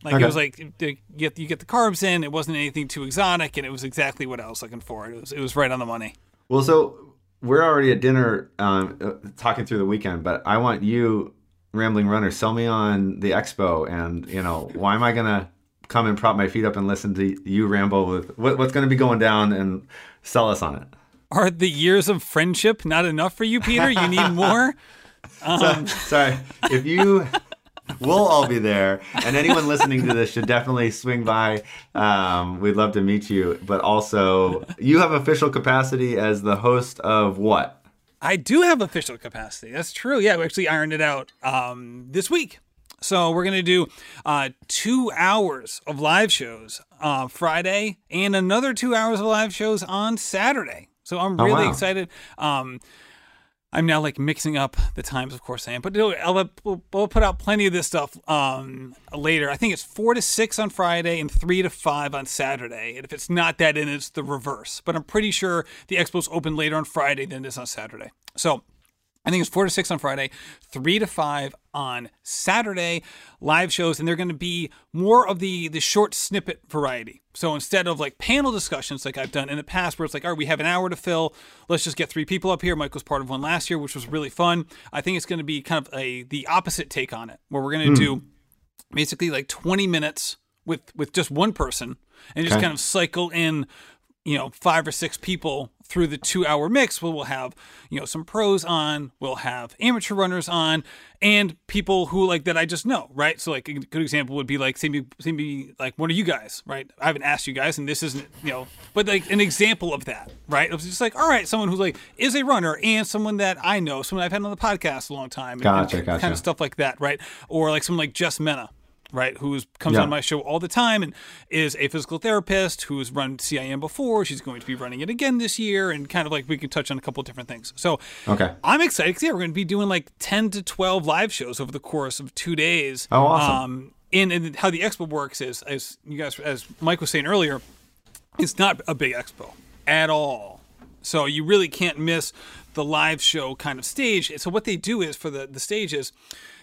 [SPEAKER 1] Like
[SPEAKER 2] Okay.
[SPEAKER 1] it was like you get you get the carbs in. It wasn't anything too exotic, and it was exactly what I was looking for. It was it was right on the money.
[SPEAKER 2] Well, so we're already at dinner um, uh, talking through the weekend, but I want you, Rambling Runner, sell me on the expo. And, you know, why am I going to come and prop my feet up and listen to you ramble with what, what's going to be going down and sell us on it?
[SPEAKER 1] Are the years of friendship not enough for you, Peter? You need (laughs) more.
[SPEAKER 2] So, sorry, if you, we'll all be there, and anyone listening to this should definitely swing by. Um, we'd love to meet you, but also you have official capacity as the host of what?
[SPEAKER 1] I do have official capacity. That's true. Yeah, we actually ironed it out um, this week. So we're gonna do uh, two hours of live shows uh, Friday and another two hours of live shows on Saturday. So I'm
[SPEAKER 2] Oh,
[SPEAKER 1] really
[SPEAKER 2] wow.
[SPEAKER 1] excited. Um, I'm now like mixing up the times, of course I am, but I'll, we'll put out plenty of this stuff um, later. I think it's four to six on Friday and three to five on Saturday. And if it's not that, then it's the reverse. But I'm pretty sure the expo's open later on Friday than it is on Saturday. So I think it's four to six on Friday, three to five on Saturday, live shows, and they're going to be more of the the short snippet variety. So instead of like panel discussions like I've done in the past, where it's like, all right, we have an hour to fill, let's just get three people up here. Mike was part of one last year, which was really fun. I think it's going to be kind of a the opposite take on it, where we're going to hmm. do basically like 20 minutes with with just one person and just
[SPEAKER 2] Okay.
[SPEAKER 1] kind of cycle in you know five or six people through the two hour mix we'll, we'll have you know some pros on we'll have amateur runners on and people who like that i just know right? So like a good example would be like say me, say me like one of you guys right? I haven't asked you guys and this isn't you know but like an example of that right? It was just like all right someone who's like is a runner and someone that i know someone i've had on the podcast a long time and-
[SPEAKER 2] Gotcha,
[SPEAKER 1] and
[SPEAKER 2] gotcha.
[SPEAKER 1] kind of stuff like that right? Or like someone like jess mena right? Who's comes
[SPEAKER 2] Yeah.
[SPEAKER 1] on my show all the time and is a physical therapist who's run CIM before. She's going to be running it again this year, and kind of like we can touch on a couple different things. So
[SPEAKER 2] Okay.
[SPEAKER 1] I'm excited because yeah, we're going to be doing like 10 to 12 live shows over the course of two days.
[SPEAKER 2] Oh, awesome.
[SPEAKER 1] Um, and, and how the expo works is, as you guys, as Mike was saying earlier, it's not a big expo at all. So you really can't miss the live show kind of stage. So what they do is for the the stage is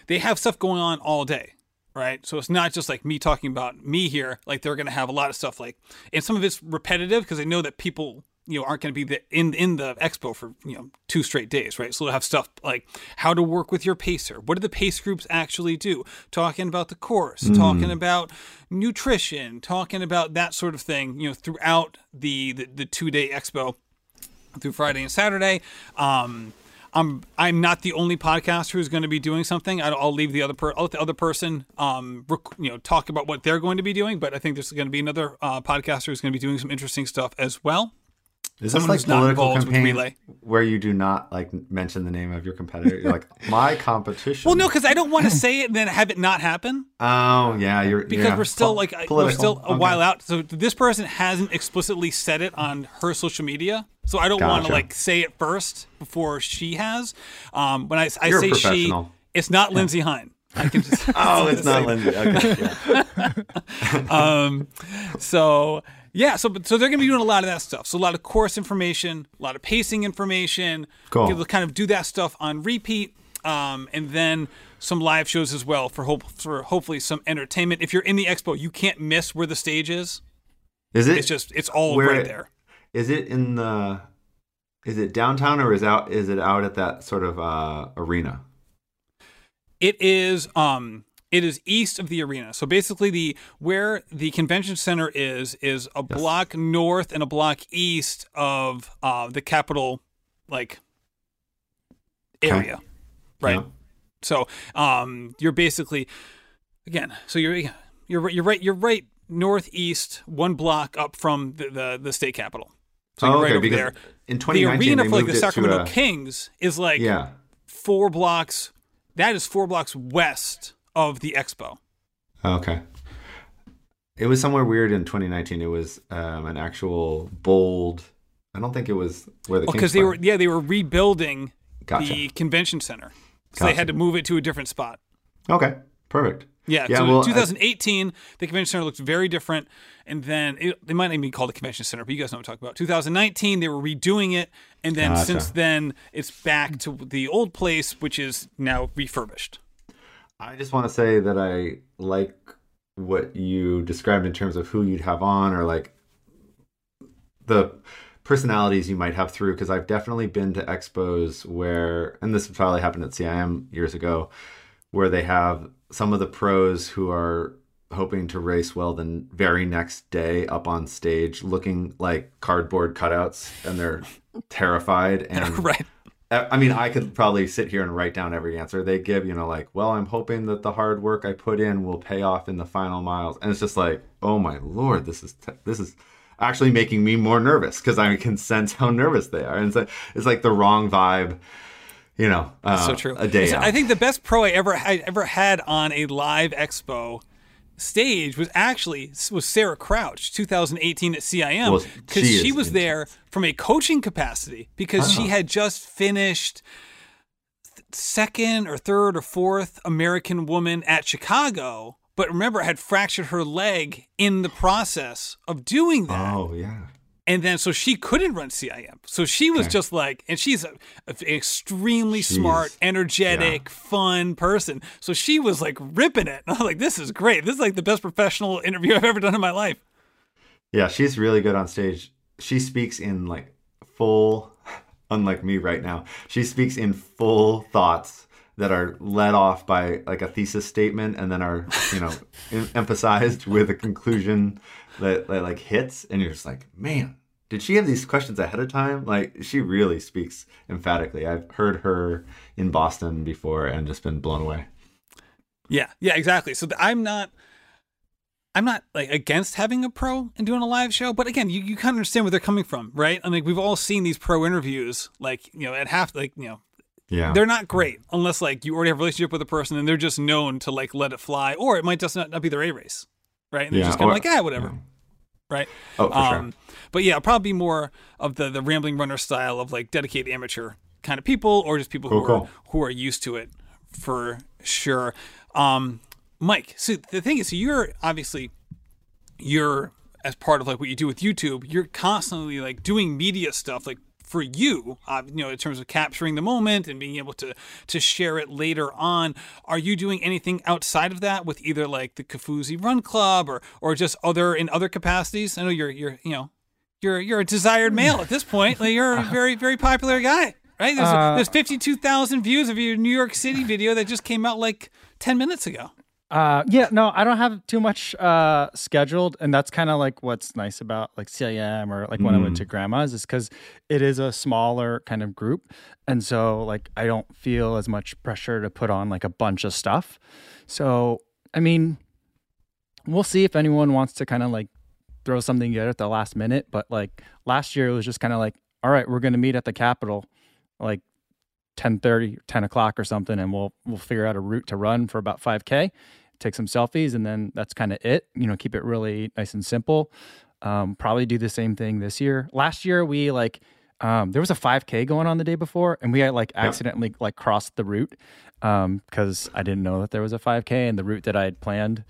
[SPEAKER 1] they have stuff going on all day, right? So it's not just like me talking about me here. Like they're going to have a lot of stuff like, and some of it's repetitive because they know that people you know aren't going to be the, in in the expo for you know two straight days, right? So they'll have stuff like how to work with your pacer. What do the pace groups actually do? Talking about the course, talking about nutrition, talking about that sort of thing. You know, throughout the the, the two day expo through Friday and Saturday. Um, I'm I'm not the only podcaster who's going to be doing something. I- I'll leave the other per, I'll let the other person um rec- you know talk about what they're going to be doing. But I think there's going to be another uh, podcaster who's going to be doing some interesting stuff as well.
[SPEAKER 2] Is
[SPEAKER 1] Someone
[SPEAKER 2] this like
[SPEAKER 1] not
[SPEAKER 2] political campaign where you do not like mention the name of your competitor? You're like my competition.
[SPEAKER 1] Well, no, because I don't want to say it and then have it not happen.
[SPEAKER 2] Oh yeah, you're
[SPEAKER 1] because
[SPEAKER 2] yeah.
[SPEAKER 1] we're still like we're still a
[SPEAKER 2] Okay.
[SPEAKER 1] while out. So this person hasn't explicitly said it on her social media. So I don't want to like say it first before she has. Um, when I, I
[SPEAKER 2] You're
[SPEAKER 1] say she, it's not Lindsey Hein. I can just (laughs)
[SPEAKER 2] Oh, (laughs) it's not
[SPEAKER 1] say-
[SPEAKER 2] Lindsey. Okay. Yeah. (laughs)
[SPEAKER 1] Um, so yeah, so so they're going to be doing a lot of that stuff. So a lot of course information, a lot of pacing information.
[SPEAKER 2] Cool.
[SPEAKER 1] They'll kind of do that stuff on repeat, um, and then some live shows as well for hope for hopefully some entertainment. If you're in the expo, you can't miss where the stage is.
[SPEAKER 2] Is it?
[SPEAKER 1] It's just it's all
[SPEAKER 2] Where
[SPEAKER 1] right there.
[SPEAKER 2] Is it in the? Is it downtown or is out? Is it out at that sort of uh, arena?
[SPEAKER 1] It is um it is east of the arena. So basically the where the convention center is is a block north and a block east of uh the capitol like
[SPEAKER 2] Okay.
[SPEAKER 1] area. Right.
[SPEAKER 2] Yeah.
[SPEAKER 1] So um you're basically again, so you're you're right- you're right you're right northeast one block up from the the, the state capitol. So
[SPEAKER 2] Oh,
[SPEAKER 1] you're
[SPEAKER 2] okay,
[SPEAKER 1] right over there.
[SPEAKER 2] in 2019,
[SPEAKER 1] The
[SPEAKER 2] 2019
[SPEAKER 1] arena for like the Sacramento
[SPEAKER 2] a-
[SPEAKER 1] Kings is like
[SPEAKER 2] Yeah.
[SPEAKER 1] four blocks. That is four blocks west of the expo.
[SPEAKER 2] Okay. It was somewhere weird in 2019. It was um, an actual bold. I don't think it was where the
[SPEAKER 1] Oh, because they were yeah they were rebuilding
[SPEAKER 2] Gotcha.
[SPEAKER 1] the convention center, so they had to move it to a different spot.
[SPEAKER 2] Okay. Perfect.
[SPEAKER 1] Yeah,
[SPEAKER 2] Yeah,
[SPEAKER 1] so
[SPEAKER 2] well,
[SPEAKER 1] in 2018, the convention center looked very different, and then it, they might not even be called the convention center, but you guys know what I'm talking about. 2019, they were redoing it, and then
[SPEAKER 2] Gotcha.
[SPEAKER 1] since then, it's back to the old place, which is now refurbished.
[SPEAKER 2] I just want to say that I like what you described in terms of who you'd have on or like the personalities you might have through because I've definitely been to expos where and this probably happened at CIM years ago where they have some of the pros who are hoping to race well the very next day up on stage looking like cardboard cutouts and they're (laughs) terrified and (laughs)
[SPEAKER 1] right.
[SPEAKER 2] I mean, I could probably sit here and write down every answer they give, you know, like, well, I'm hoping that the hard work I put in will pay off in the final miles. And it's just like, oh my lord, this is t- this is actually making me more nervous because I can sense how nervous they are. And it's like, it's like the wrong vibe, you know. Uh,
[SPEAKER 1] so true.
[SPEAKER 2] A day out.
[SPEAKER 1] I think the best pro I ever I ever had on a live expo stage was actually was Sarah Crouch, 2018 at CIM,
[SPEAKER 2] Well,
[SPEAKER 1] because
[SPEAKER 2] she
[SPEAKER 1] she,
[SPEAKER 2] is
[SPEAKER 1] was there from a coaching capacity because she
[SPEAKER 2] Oh.
[SPEAKER 1] had just finished second or third or fourth American woman at Chicago. But remember, had fractured her leg in the process of doing that.
[SPEAKER 2] Oh yeah.
[SPEAKER 1] And then so she couldn't run CIM. So she was
[SPEAKER 2] Okay.
[SPEAKER 1] just like, and she's a, a extremely
[SPEAKER 2] She's-
[SPEAKER 1] smart, energetic, fun person. So she was like ripping it. And I was like, this is great. This is like the best professional interview (laughs) I've ever done in my life.
[SPEAKER 2] Yeah, she's really good on stage. She speaks in like full, (laughs) unlike me right now, she speaks in full thoughts that are led off by like a thesis statement and then are, you know, (laughs) em- emphasized with a conclusion that, that like hits. And you're just like, man, did she have these questions ahead of time? Like, she really speaks emphatically. I've heard her in Boston before and just been blown away.
[SPEAKER 1] Yeah, yeah, exactly. So I'm not, I'm not like against having a pro and doing a live show, but again, you, you kind of understand where they're coming from, right? I mean, we've all seen these pro interviews, like you know, at half, like you know,
[SPEAKER 2] Yeah.
[SPEAKER 1] they're not great unless like you already have a relationship with a person and they're just known to like let it fly, or it might just not, not be their A race, right? And they're
[SPEAKER 2] Yeah,
[SPEAKER 1] just kind of like, ah, whatever, right?
[SPEAKER 2] Oh, for
[SPEAKER 1] um,
[SPEAKER 2] sure.
[SPEAKER 1] But yeah, probably more of the the rambling runner style of like dedicated amateur kind of people, or just people who
[SPEAKER 2] Cool,
[SPEAKER 1] are
[SPEAKER 2] cool.
[SPEAKER 1] who are used to it for sure. Um, Mike, so the thing is, so you're obviously you're as part of like what you do with YouTube, you're constantly like doing media stuff like for you, uh, you know, in terms of capturing the moment and being able to to share it later on. Are you doing anything outside of that with either like the Kofuzi Run Club or or just other in other capacities? I know you're you're you know you're you're a desired male at this point. Like you're a (laughs) very very popular guy, right? There's,
[SPEAKER 3] Uh,
[SPEAKER 1] there's 52,000 views of your New York City video that just came out like 10 minutes ago.
[SPEAKER 3] Uh, yeah, no, I don't have too much uh scheduled, and that's kind of like what's nice about like CIM or like when I went to grandma's is because it is a smaller kind of group, and so like I don't feel as much pressure to put on like a bunch of stuff. So I mean, we'll see if anyone wants to kind of like throw something together at the last minute. But like last year, it was just kind of like, all right, we're gonna meet at the Capitol, like 10 30 10 o'clock or something and we'll we'll figure out a route to run for about 5k take some selfies and then that's kind of it you know keep it really nice and simple. Um, probably do the same thing this year. Last year we like um, there was a 5k going on the day before and we had like accidentally like crossed the route um, because i didn't know that there was a 5k and the route that i had planned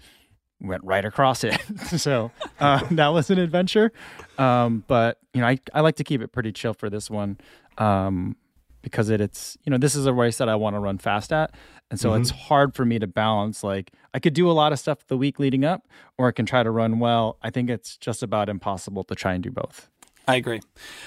[SPEAKER 3] went right across it. (laughs) So uh, (laughs) that was an adventure. Um, but you know I, I like to keep it pretty chill for this one. Um, because it, it's you know this is a race that I want to run fast at, and so it's hard for me to balance. Like I could do a lot of stuff the week leading up, or I can try to run well. I think it's just about impossible to try and do both.
[SPEAKER 1] I agree.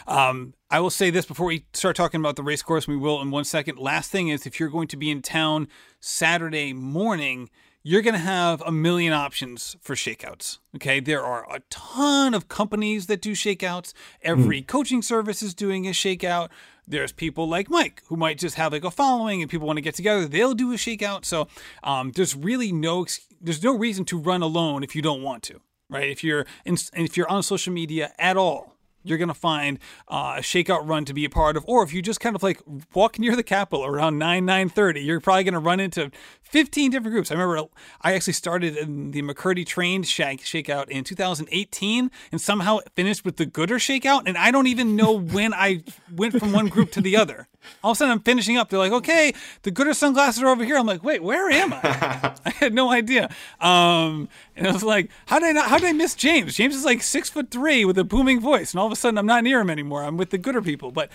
[SPEAKER 1] Um, I will say this before we start talking about the race course. We will in one second. Last thing is if you're going to be in town Saturday morning, you're going to have a million options for shakeouts. Okay. There are a ton of companies that do shakeouts. Every coaching service is doing a shakeout. There's people like Mike who might just have like a following and people want to get together. They'll do a shakeout. So um, there's really no there's no reason to run alone if you don't want to, right? If you're in, if you're on social media at all, you're going to find uh, a shakeout run to be a part of or if you just kind of like walk near the capitol around 9 9.30 you're probably going to run into 15 different groups. I remember i actually started in the McKirdy trained shake shakeout in 2018 and somehow finished with the goodr shakeout and i don't even know (laughs) when i went from one group to the other (laughs) all of a sudden i'm finishing up they're like okay the goodr sunglasses are over here i'm like wait where am i (laughs) (laughs) i had no idea um, and i was like how did i not, how did i miss james james is like six foot three with a booming voice and all of a sudden i'm not near him anymore i'm with the goodr people but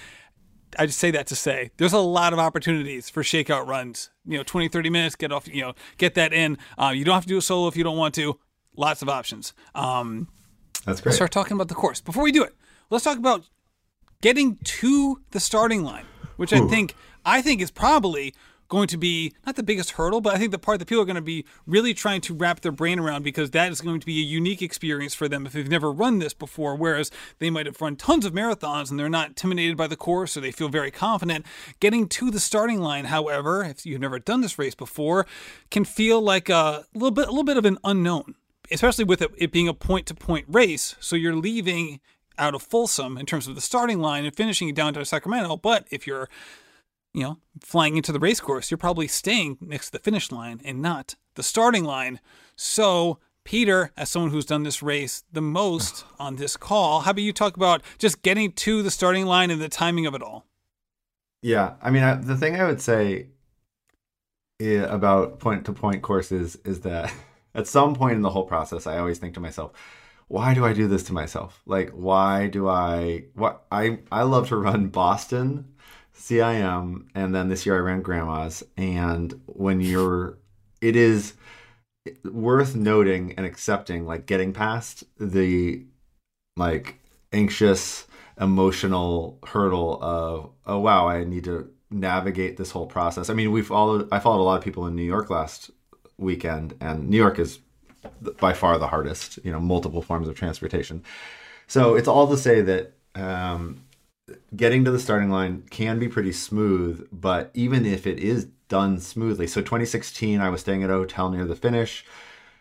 [SPEAKER 1] I just say that to say there's a lot of opportunities for shakeout runs. You know, 20, 30 minutes, get off, you know, get that in. Uh, you don't have to do a solo if you don't want to. Lots of options. Um,
[SPEAKER 2] That's great.
[SPEAKER 1] let's start talking about the course. Before we do it, let's talk about getting to the starting line, which I think I think is probably going to be not the biggest hurdle, but I think the part that people are going to be really trying to wrap their brain around because that is going to be a unique experience for them if they've never run this before. Whereas they might have run tons of marathons and they're not intimidated by the course or they feel very confident. Getting to the starting line, however, if you've never done this race before, can feel like a little bit, a little bit of an unknown, especially with it, it being a point-to-point race. So you're leaving out of Folsom in terms of the starting line and finishing it down to Sacramento. But if you're you know, flying into the race course, you're probably staying next to the finish line and not the starting line. So, Peter, as someone who's done this race the most (sighs) on this call, how about you talk about just getting to the starting line and the timing of it all?
[SPEAKER 2] Yeah, I mean, I, the thing I would say eh, about point to point courses is that (laughs) at some point in the whole process, I always think to myself, why do I do this to myself? Like, why do I? What I I love to run Boston, CIM, and then this year I ran Grandma's. And when you're, it is worth noting and accepting, like getting past the like anxious emotional hurdle of oh wow i need to navigate this whole process i mean we followed i followed a lot of people in new york last weekend and new york is by far the hardest you know multiple forms of transportation so it's all to say that um, getting to the starting line can be pretty smooth but even if it is done smoothly so 2016 i was staying at a hotel near the finish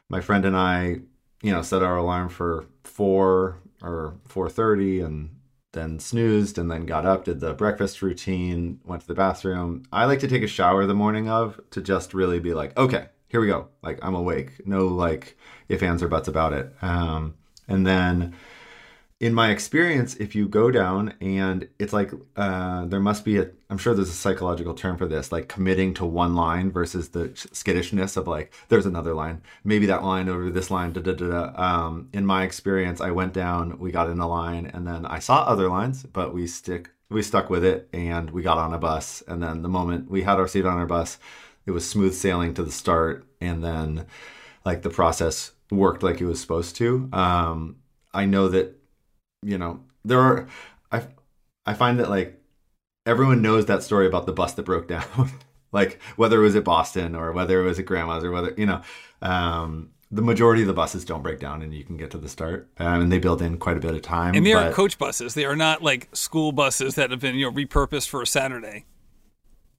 [SPEAKER 2] my friend and i you know set our alarm for 4 or 4.30 and then snoozed and then got up, did the breakfast routine, went to the bathroom. I like to take a shower the morning of to just really be like, okay, here we go. Like I'm awake. No like if ands or buts about it. Um, and then in my experience, if you go down and it's like uh, there must be a, I'm sure there's a psychological term for this, like committing to one line versus the skittishness of like, there's another line, maybe that line over this line, da da da da. Um, in my experience, I went down, we got in a line, and then I saw other lines, but we stick, we stuck with it, and we got on a bus. And then the moment we had our seat on our bus, it was smooth sailing to the start, and then like the process worked like it was supposed to. Um, I know that you know, there are I I find that like everyone knows that story about the bus that broke down. (laughs) like whether it was at Boston or whether it was at grandma's or whether, you know, um, the majority of the buses don't break down and you can get to the start um, and they build in quite a bit of time
[SPEAKER 1] and they
[SPEAKER 2] but...
[SPEAKER 1] are coach buses they are not like school buses that have been you know repurposed for a saturday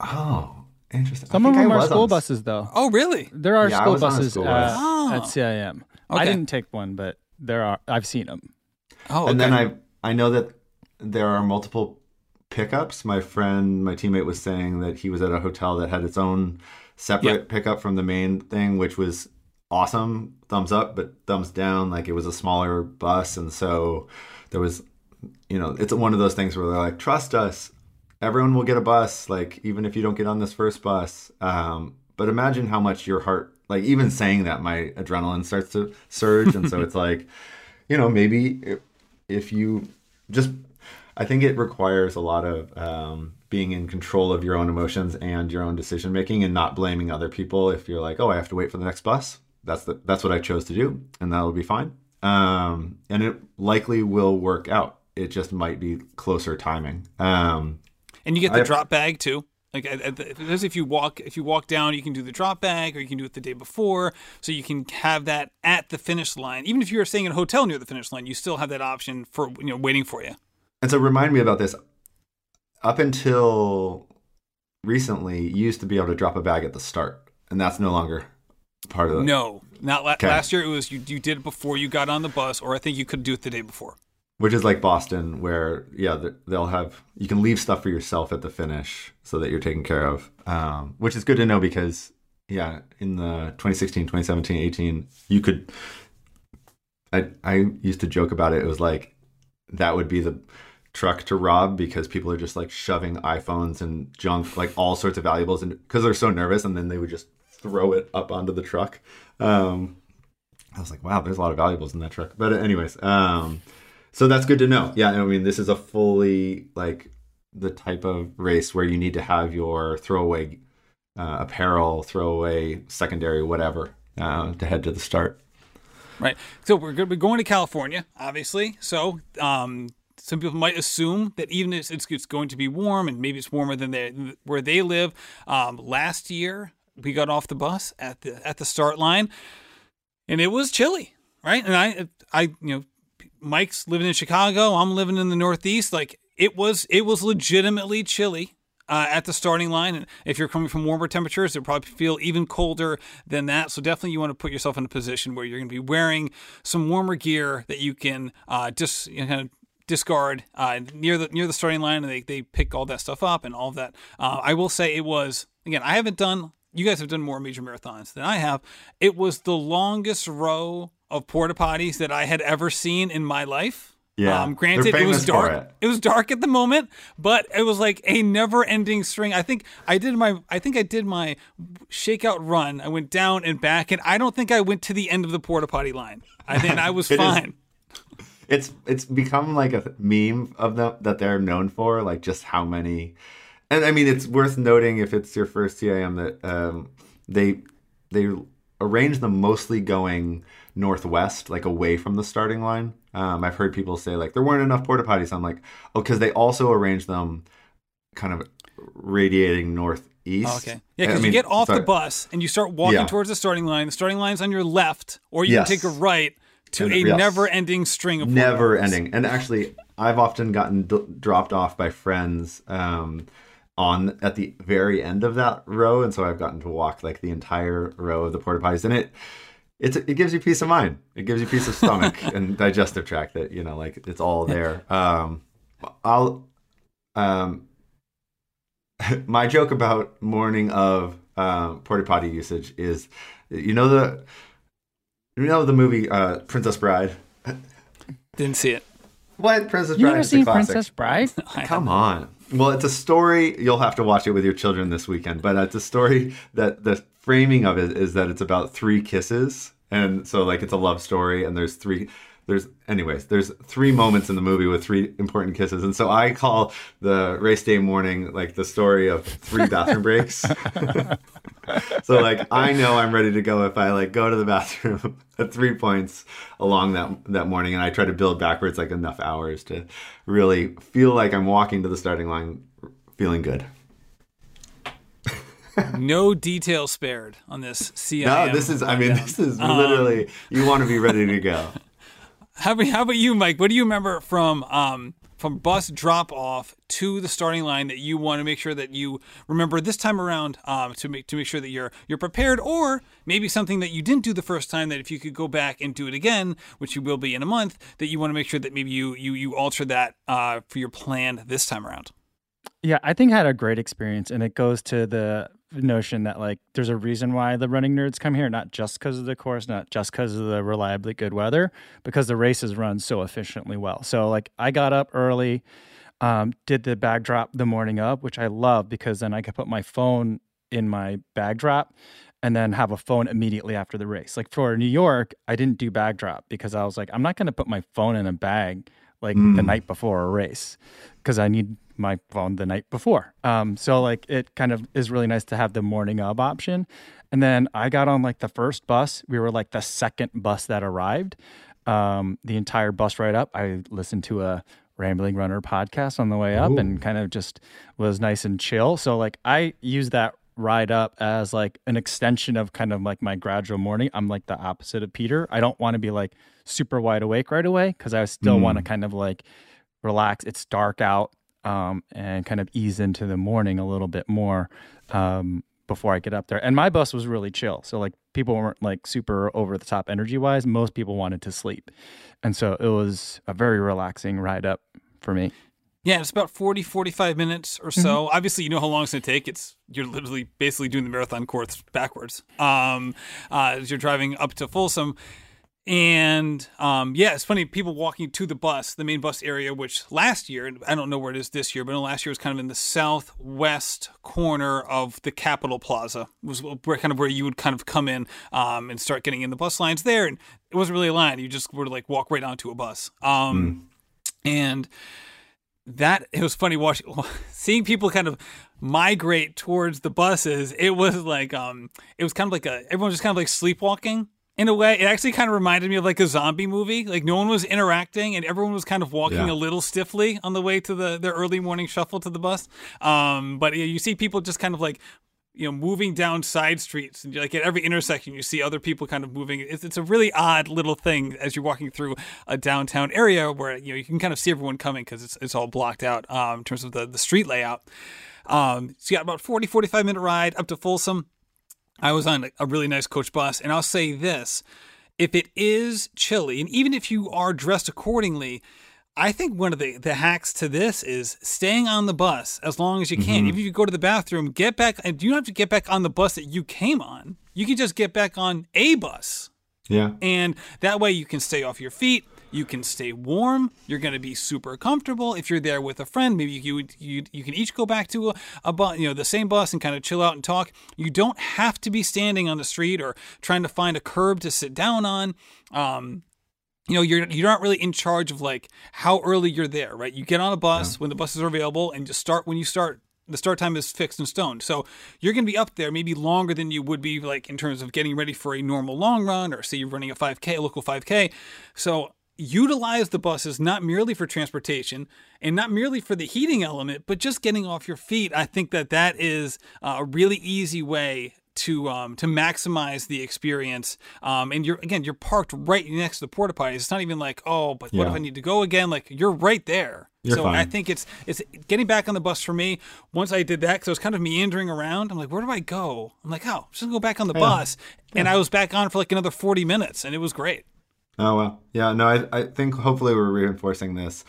[SPEAKER 2] oh interesting
[SPEAKER 3] some of them are school on... buses though
[SPEAKER 1] oh really
[SPEAKER 3] there are yeah, school buses school at, oh. at cim okay. i didn't take one but there are i've seen them
[SPEAKER 2] Oh, okay. and then I I know that there are multiple pickups. My friend, my teammate was saying that he was at a hotel that had its own separate yep. pickup from the main thing, which was awesome. Thumbs up, but thumbs down. Like it was a smaller bus, and so there was, you know, it's one of those things where they're like, trust us. Everyone will get a bus, like even if you don't get on this first bus. Um, but imagine how much your heart, like even saying that, my adrenaline starts to surge, and so (laughs) it's like, you know, maybe if you just I think it requires a lot of um, being in control of your own emotions and your own decision making, and not blaming other people. If you're like, "Oh, I have to wait for the next bus," that's the that's what I chose to do, and that'll be fine. Um, and it likely will work out. It just might be closer timing. Um,
[SPEAKER 1] and you get the I, drop bag too. Like if you walk if you walk down, you can do the drop bag, or you can do it the day before, so you can have that at the finish line. Even if you're staying in a hotel near the finish line, you still have that option for you know waiting for you.
[SPEAKER 2] And so remind me about this. Up until recently, you used to be able to drop a bag at the start, and that's no longer part of it.
[SPEAKER 1] No, not la- okay. last year. It was you. You did it before you got on the bus, or I think you could do it the day before
[SPEAKER 2] which is like Boston, where yeah, they'll have you can leave stuff for yourself at the finish so that you're taken care of, um, which is good to know because yeah, in the 2016, 2017, 18, you could. I I used to joke about it. It was like that would be the truck to rob because people are just like shoving iPhones and junk, like all sorts of valuables, and because they're so nervous, and then they would just throw it up onto the truck. Um, I was like, wow, there's a lot of valuables in that truck. But anyways, um, so that's good to know. Yeah, I mean, this is a fully like the type of race where you need to have your throwaway uh, apparel, throwaway secondary, whatever, uh, to head to the start.
[SPEAKER 1] Right. So we're good. We're going to California, obviously. So um, some people might assume that even if it's, it's going to be warm and maybe it's warmer than they, where they live. Um, last year we got off the bus at the at the start line, and it was chilly. Right, and I I you know Mike's living in Chicago. I'm living in the Northeast. Like it was, it was legitimately chilly. Uh, at the starting line. And if you're coming from warmer temperatures, it'll probably feel even colder than that. So definitely you want to put yourself in a position where you're going to be wearing some warmer gear that you can uh, just you know, kind of discard uh, near the near the starting line, and they, they pick all that stuff up and all of that. Uh, I will say it was again. I haven't done. You guys have done more major marathons than I have. It was the longest row of porta potties that I had ever seen in my life.
[SPEAKER 2] Yeah.
[SPEAKER 1] Um, granted, it was dark. It. it. was dark at the moment, but it was like a never-ending string. I think I did my. I think I did my shakeout run. I went down and back, and I don't think I went to the end of the porta potty line. I think I was (laughs) fine.
[SPEAKER 2] Is, it's it's become like a meme of them that they're known for, like just how many. And I mean, it's worth noting if it's your first CIM that um, they they arrange them mostly going northwest, like away from the starting line. Um, I've heard people say like there weren't enough porta potties. I'm like, oh, because they also arranged them kind of radiating northeast. Oh,
[SPEAKER 1] okay. Yeah, because you get off sorry. the bus and you start walking yeah. towards the starting line. The starting line's on your left, or you yes. can take a right to and, a yes. never-ending string of
[SPEAKER 2] never ending. And actually, I've often gotten d- dropped off by friends. Um, on at the very end of that row, and so I've gotten to walk like the entire row of the porta potties, and it it's it gives you peace of mind. It gives you peace of stomach (laughs) and digestive tract that you know like it's all there. Um, I'll um (laughs) my joke about morning of um, porta potty usage is, you know the, you know the movie uh, Princess Bride.
[SPEAKER 1] Didn't see it.
[SPEAKER 2] What Princess
[SPEAKER 3] You
[SPEAKER 2] Bride?
[SPEAKER 3] never
[SPEAKER 2] is
[SPEAKER 3] seen
[SPEAKER 2] classic.
[SPEAKER 3] Princess Bride? (laughs)
[SPEAKER 2] Come on. Well, it's a story. You'll have to watch it with your children this weekend. But it's a story that the framing of it is that it's about three kisses, and so like it's a love story, and there's three. There's, anyways, there's three moments in the movie with three important kisses, and so I call the race day morning like the story of three bathroom breaks. (laughs) so like I know I'm ready to go if I like go to the bathroom (laughs) at three points along that that morning, and I try to build backwards like enough hours to really feel like I'm walking to the starting line feeling good.
[SPEAKER 1] No detail spared on this CIM.
[SPEAKER 2] No, this is I mean
[SPEAKER 1] rundown.
[SPEAKER 2] this is
[SPEAKER 1] Um,
[SPEAKER 2] literally you want to be ready to go. (laughs)
[SPEAKER 1] How about, how about you, Mike? What do you remember from um, from bus drop off to the starting line that you want to make sure that you remember this time around um, to make to make sure that you're you're prepared, or maybe something that you didn't do the first time that if you could go back and do it again, which you will be in a month, that you want to make sure that maybe you you you alter that uh, for your plan this time around.
[SPEAKER 3] Yeah, I think I had a great experience, and it goes to the notion that like there's a reason why the running nerds come here, not just because of the course, not just because of the reliably good weather, because the races run so efficiently well. So like I got up early, um, did the bag drop the morning of, which I love because then I could put my phone in my bag drop and then have a phone immediately after the race. Like for New York, I didn't do bag drop because I was like, I'm not going to put my phone in a bag like the
[SPEAKER 2] Mm.
[SPEAKER 3] night before a race because I need my phone the night before. Um, so like it kind of is really nice to have the morning of option. And then I got on like the first bus. We were like the second bus that arrived. Um, the entire bus ride up, I listened to a Rambling Runner podcast on the way up and kind of just was nice and chill. So like I use that ride up as like an extension of kind of like my gradual morning. I'm like the opposite of Peter. I don't want to be like super wide awake right away because I still want to kind of like relax. It's dark out um, and kind of ease into the morning a little bit more um, before I get up there. And my bus was really chill. So like people weren't like super over the top energy wise. Most people wanted to sleep. And so it was a very relaxing ride up for me.
[SPEAKER 1] Yeah, it's about 40, 45 minutes or so. Obviously, you know how long it's going to take. It's you're literally basically doing the marathon course backwards um, uh, as you're driving up to Folsom. And um, yeah, it's funny. People walking to the bus, the main bus area, which last year, and I don't know where it is this year, but last year was kind of in the southwest corner of the Capitol Plaza. Was where kind of where you would kind of come in um, and start getting in the bus lines there. And it wasn't really a line. You just were like walk right onto a bus. Um, And that it was funny watching (laughs) seeing people kind of migrate towards the buses it was like um it was kind of like a everyone was just kind of like sleepwalking in a way it actually kind of reminded me of like a zombie movie like no one was interacting and everyone was kind of walking
[SPEAKER 2] Yeah.
[SPEAKER 1] a little stiffly on the way to the their early morning shuffle to the bus um but yeah, you see people just kind of like you know, moving down side streets and like at every intersection, you see other people kind of moving. It's, it's a really odd little thing as you're walking through a downtown area where you know you can kind of see everyone coming because it's, it's all blocked out um, in terms of the, the street layout. Um, so you got about 40, 45 minute ride up to Folsom. I was on a really nice coach bus, and I'll say this: if it is chilly, and even if you are dressed accordingly, I think one of the, the hacks to this is staying on the bus as long as you can. Mm-hmm. Even If you go to the bathroom, get back, and you don't have to get back on the bus that you came on. You can just get back on a bus.
[SPEAKER 2] Yeah.
[SPEAKER 1] And that way you can stay off your feet. You can stay warm. You're going to be super comfortable. If you're there with a friend, maybe you you, you can each go back to a, a bus, you know, the same bus and kind of chill out and talk. You don't have to be standing on the street or trying to find a curb to sit down on. Um, you know you're you're not really in charge of like how early you're there right you get on a bus when the buses are available and just start when you start the start time is fixed in stone so you're going to be up there maybe longer than you would be like in terms of getting ready for a normal long run or say you're running a 5k a local 5k so utilize the buses not merely for transportation and not merely for the heating element but just getting off your feet i think that that is a really easy way to um, to maximize the experience. Um, and you're again, you're parked right next to the porta potties. It's not even like, oh, but what if I need to go again? Like you're right there.
[SPEAKER 2] You're
[SPEAKER 1] so
[SPEAKER 2] fine.
[SPEAKER 1] I think it's it's getting back on the bus for me. Once I did that, because I was kind of meandering around. I'm like, where do I go? I'm like, oh, just gonna go back on the bus. And I was back on for like another 40 minutes, and it was great.
[SPEAKER 2] Oh well, yeah. No, I I think hopefully we're reinforcing this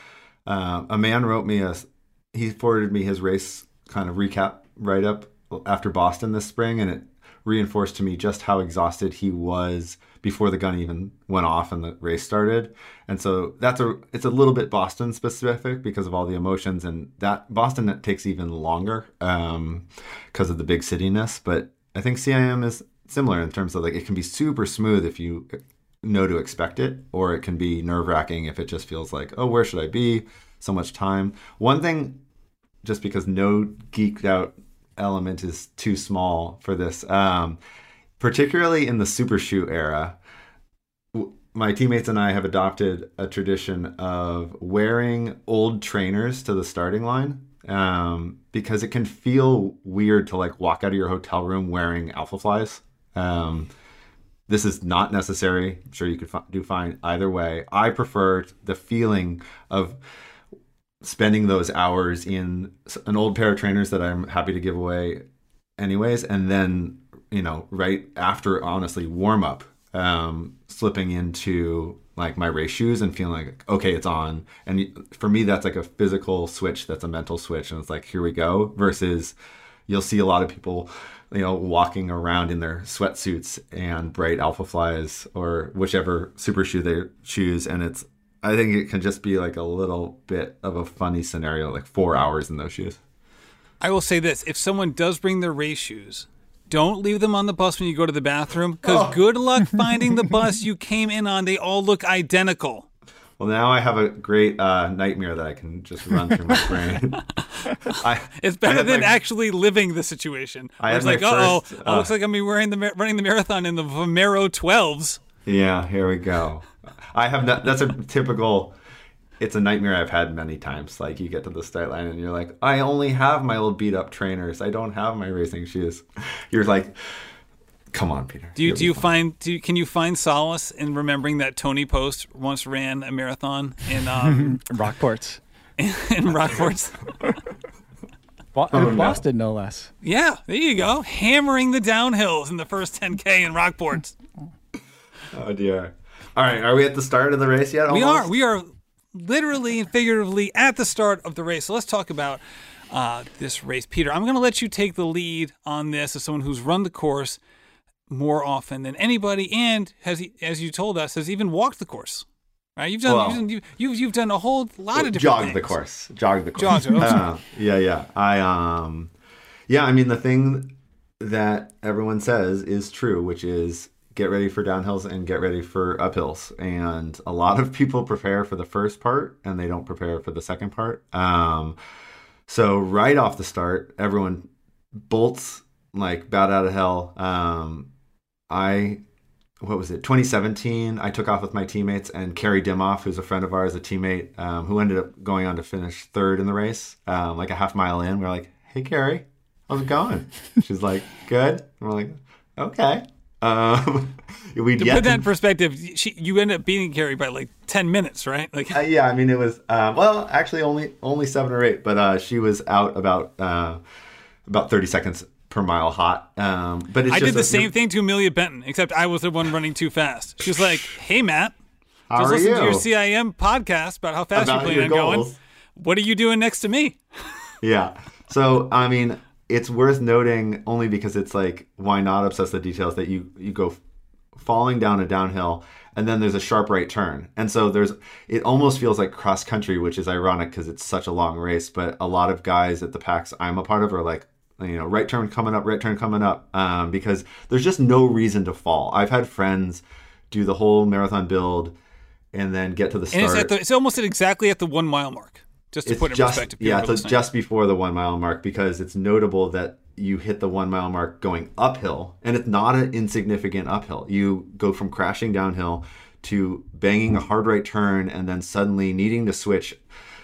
[SPEAKER 2] uh, a man wrote me a he forwarded me his race kind of recap write up after Boston this spring, and it reinforced to me just how exhausted he was before the gun even went off and the race started. And so that's a it's a little bit Boston specific because of all the emotions and that Boston that takes even longer um, because of the big cityness. But I think CIM is similar in terms of like it can be super smooth if you know to expect it, or it can be nerve wracking if it just feels like oh where should I be? So much time. One thing, just because no geeked out element is too small for this. Um, particularly in the super shoe era, my teammates and I have adopted a tradition of wearing old trainers to the starting line um, because it can feel weird to like walk out of your hotel room wearing Alphaflys. Um, this is not necessary. I'm sure you could do fine either way. I prefer the feeling of spending those hours in an old pair of trainers that I'm happy to give away anyways and then you know right after honestly warm up um slipping into like my race shoes and feeling like okay it's on and for me that's like a physical switch that's a mental switch and it's like here we go versus you'll see a lot of people you know walking around in their sweatsuits and bright Alphaflys or whichever super shoe they choose and it's I think it can just be like a little bit of a funny scenario, like four hours in those shoes.
[SPEAKER 1] I will say this: if someone does bring their race shoes, don't leave them on the bus when you go to the bathroom, because oh. good luck (laughs) finding the bus you came in on. They all look identical.
[SPEAKER 2] Well, now I have a great uh, nightmare that I can just run through my brain. (laughs)
[SPEAKER 1] I, it's better than my, actually living the situation. I was like, oh, uh, looks like I'm wearing the running the marathon in the Vomero 12s.
[SPEAKER 2] Yeah, here we go. I have not, that's a typical. It's a nightmare I've had many times. Like you get to the start line and you're like, I only have my old beat up trainers. I don't have my racing shoes. You're like, come on, Peter.
[SPEAKER 1] Do you do you find do you, can you find solace in remembering that Tony Post once ran a marathon in um, (laughs)
[SPEAKER 3] Rockports?
[SPEAKER 1] In, (laughs) in Rockports. (laughs)
[SPEAKER 3] oh, Boston, no. no less.
[SPEAKER 1] Yeah, there you go. Hammering the downhills in the first 10K in Rockports.
[SPEAKER 2] oh, dear. All right, are we at the start of the race yet?
[SPEAKER 1] Almost? We are. We are literally and figuratively at the start of the race. So let's talk about uh, this race, Peter. I'm going to let you take the lead on this as someone who's run the course more often than anybody, and has, as you told us, has even walked the course. Right? You've done, well, you've, done you've, you've done a whole lot of different
[SPEAKER 2] jog
[SPEAKER 1] things.
[SPEAKER 2] the course, jog the course. Jog, (laughs) uh, yeah, yeah. I um, yeah. I mean, the thing that everyone says is true, which is get ready for downhills and get ready for uphills. And a lot of people prepare for the first part and they don't prepare for the second part. Um, so right off the start, everyone bolts like bat out of hell. Um, I what was it 2017 i took off with my teammates and carrie dimoff who's a friend of ours a teammate um, who ended up going on to finish third in the race um, like a half mile in. We're like hey carrie how's it going? (laughs) She's like good. And we're like okay. Um, (laughs)
[SPEAKER 1] we to put that in perspective, she, you end up beating Carrie by like ten minutes, right? Like,
[SPEAKER 2] uh, yeah, I mean it was uh, well, actually only only seven or eight, but uh, she was out about uh, about thirty seconds per mile hot. Um, but I
[SPEAKER 1] did the a, same thing to Amelia Benton, except I was the one running too fast. She was like, "Hey, Matt,
[SPEAKER 2] how
[SPEAKER 1] just listen
[SPEAKER 2] you?
[SPEAKER 1] to your CIM podcast about how fast
[SPEAKER 2] about
[SPEAKER 1] you're planning on going. What are you doing next to me?" (laughs)
[SPEAKER 2] yeah. So I mean, it's worth noting only because it's like why not obsess the details that you you go falling down a downhill and then there's a sharp right turn and so there's it almost feels like cross country which is ironic because it's such a long race but a lot of guys at the packs i'm a part of are like you know right turn coming up right turn coming up um, because there's just no reason to fall i've had friends do the whole marathon build and then get to the start
[SPEAKER 1] and it's, the, it's almost at exactly at the one mile mark just to
[SPEAKER 2] it's
[SPEAKER 1] put it in
[SPEAKER 2] just,
[SPEAKER 1] perspective.
[SPEAKER 2] Yeah, it's just before the one mile mark because it's notable that you hit the one mile mark going uphill, and it's not an insignificant uphill. You go from crashing downhill to banging a hard right turn, and then suddenly needing to switch.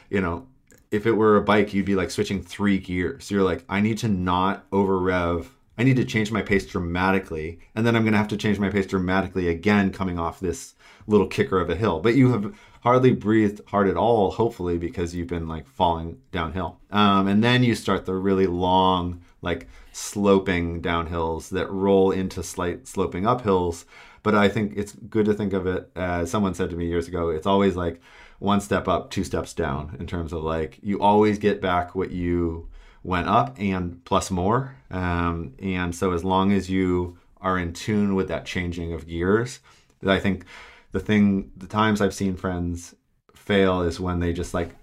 [SPEAKER 2] You know, if it were a bike, you'd be like switching three gears. You're like, I need to not over rev. I need to change my pace dramatically, and then I'm going to have to change my pace dramatically again coming off this little kicker of a hill. But you have hardly breathed hard at all, hopefully, because you've been like falling downhill. Um, and then you start the really long, like sloping downhills that roll into slight sloping uphills. But I think it's good to think of it as someone said to me years ago, it's always like one step up, two steps down in terms of like you always get back what you went up and plus more. Um, and so as long as you are in tune with that changing of gears, I think the thing, the times I've seen friends fail is when they just like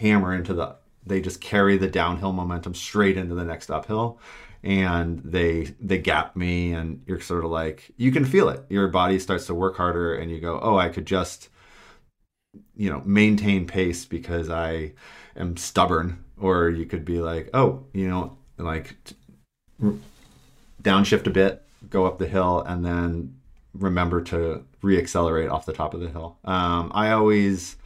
[SPEAKER 2] hammer into the, they just carry the downhill momentum straight into the next uphill and they they gap me and you're sort of like you can feel it your body starts to work harder and you go oh i could just you know maintain pace because i am stubborn or you could be like oh you know like downshift a bit go up the hill and then remember to reaccelerate off the top of the hill um, i always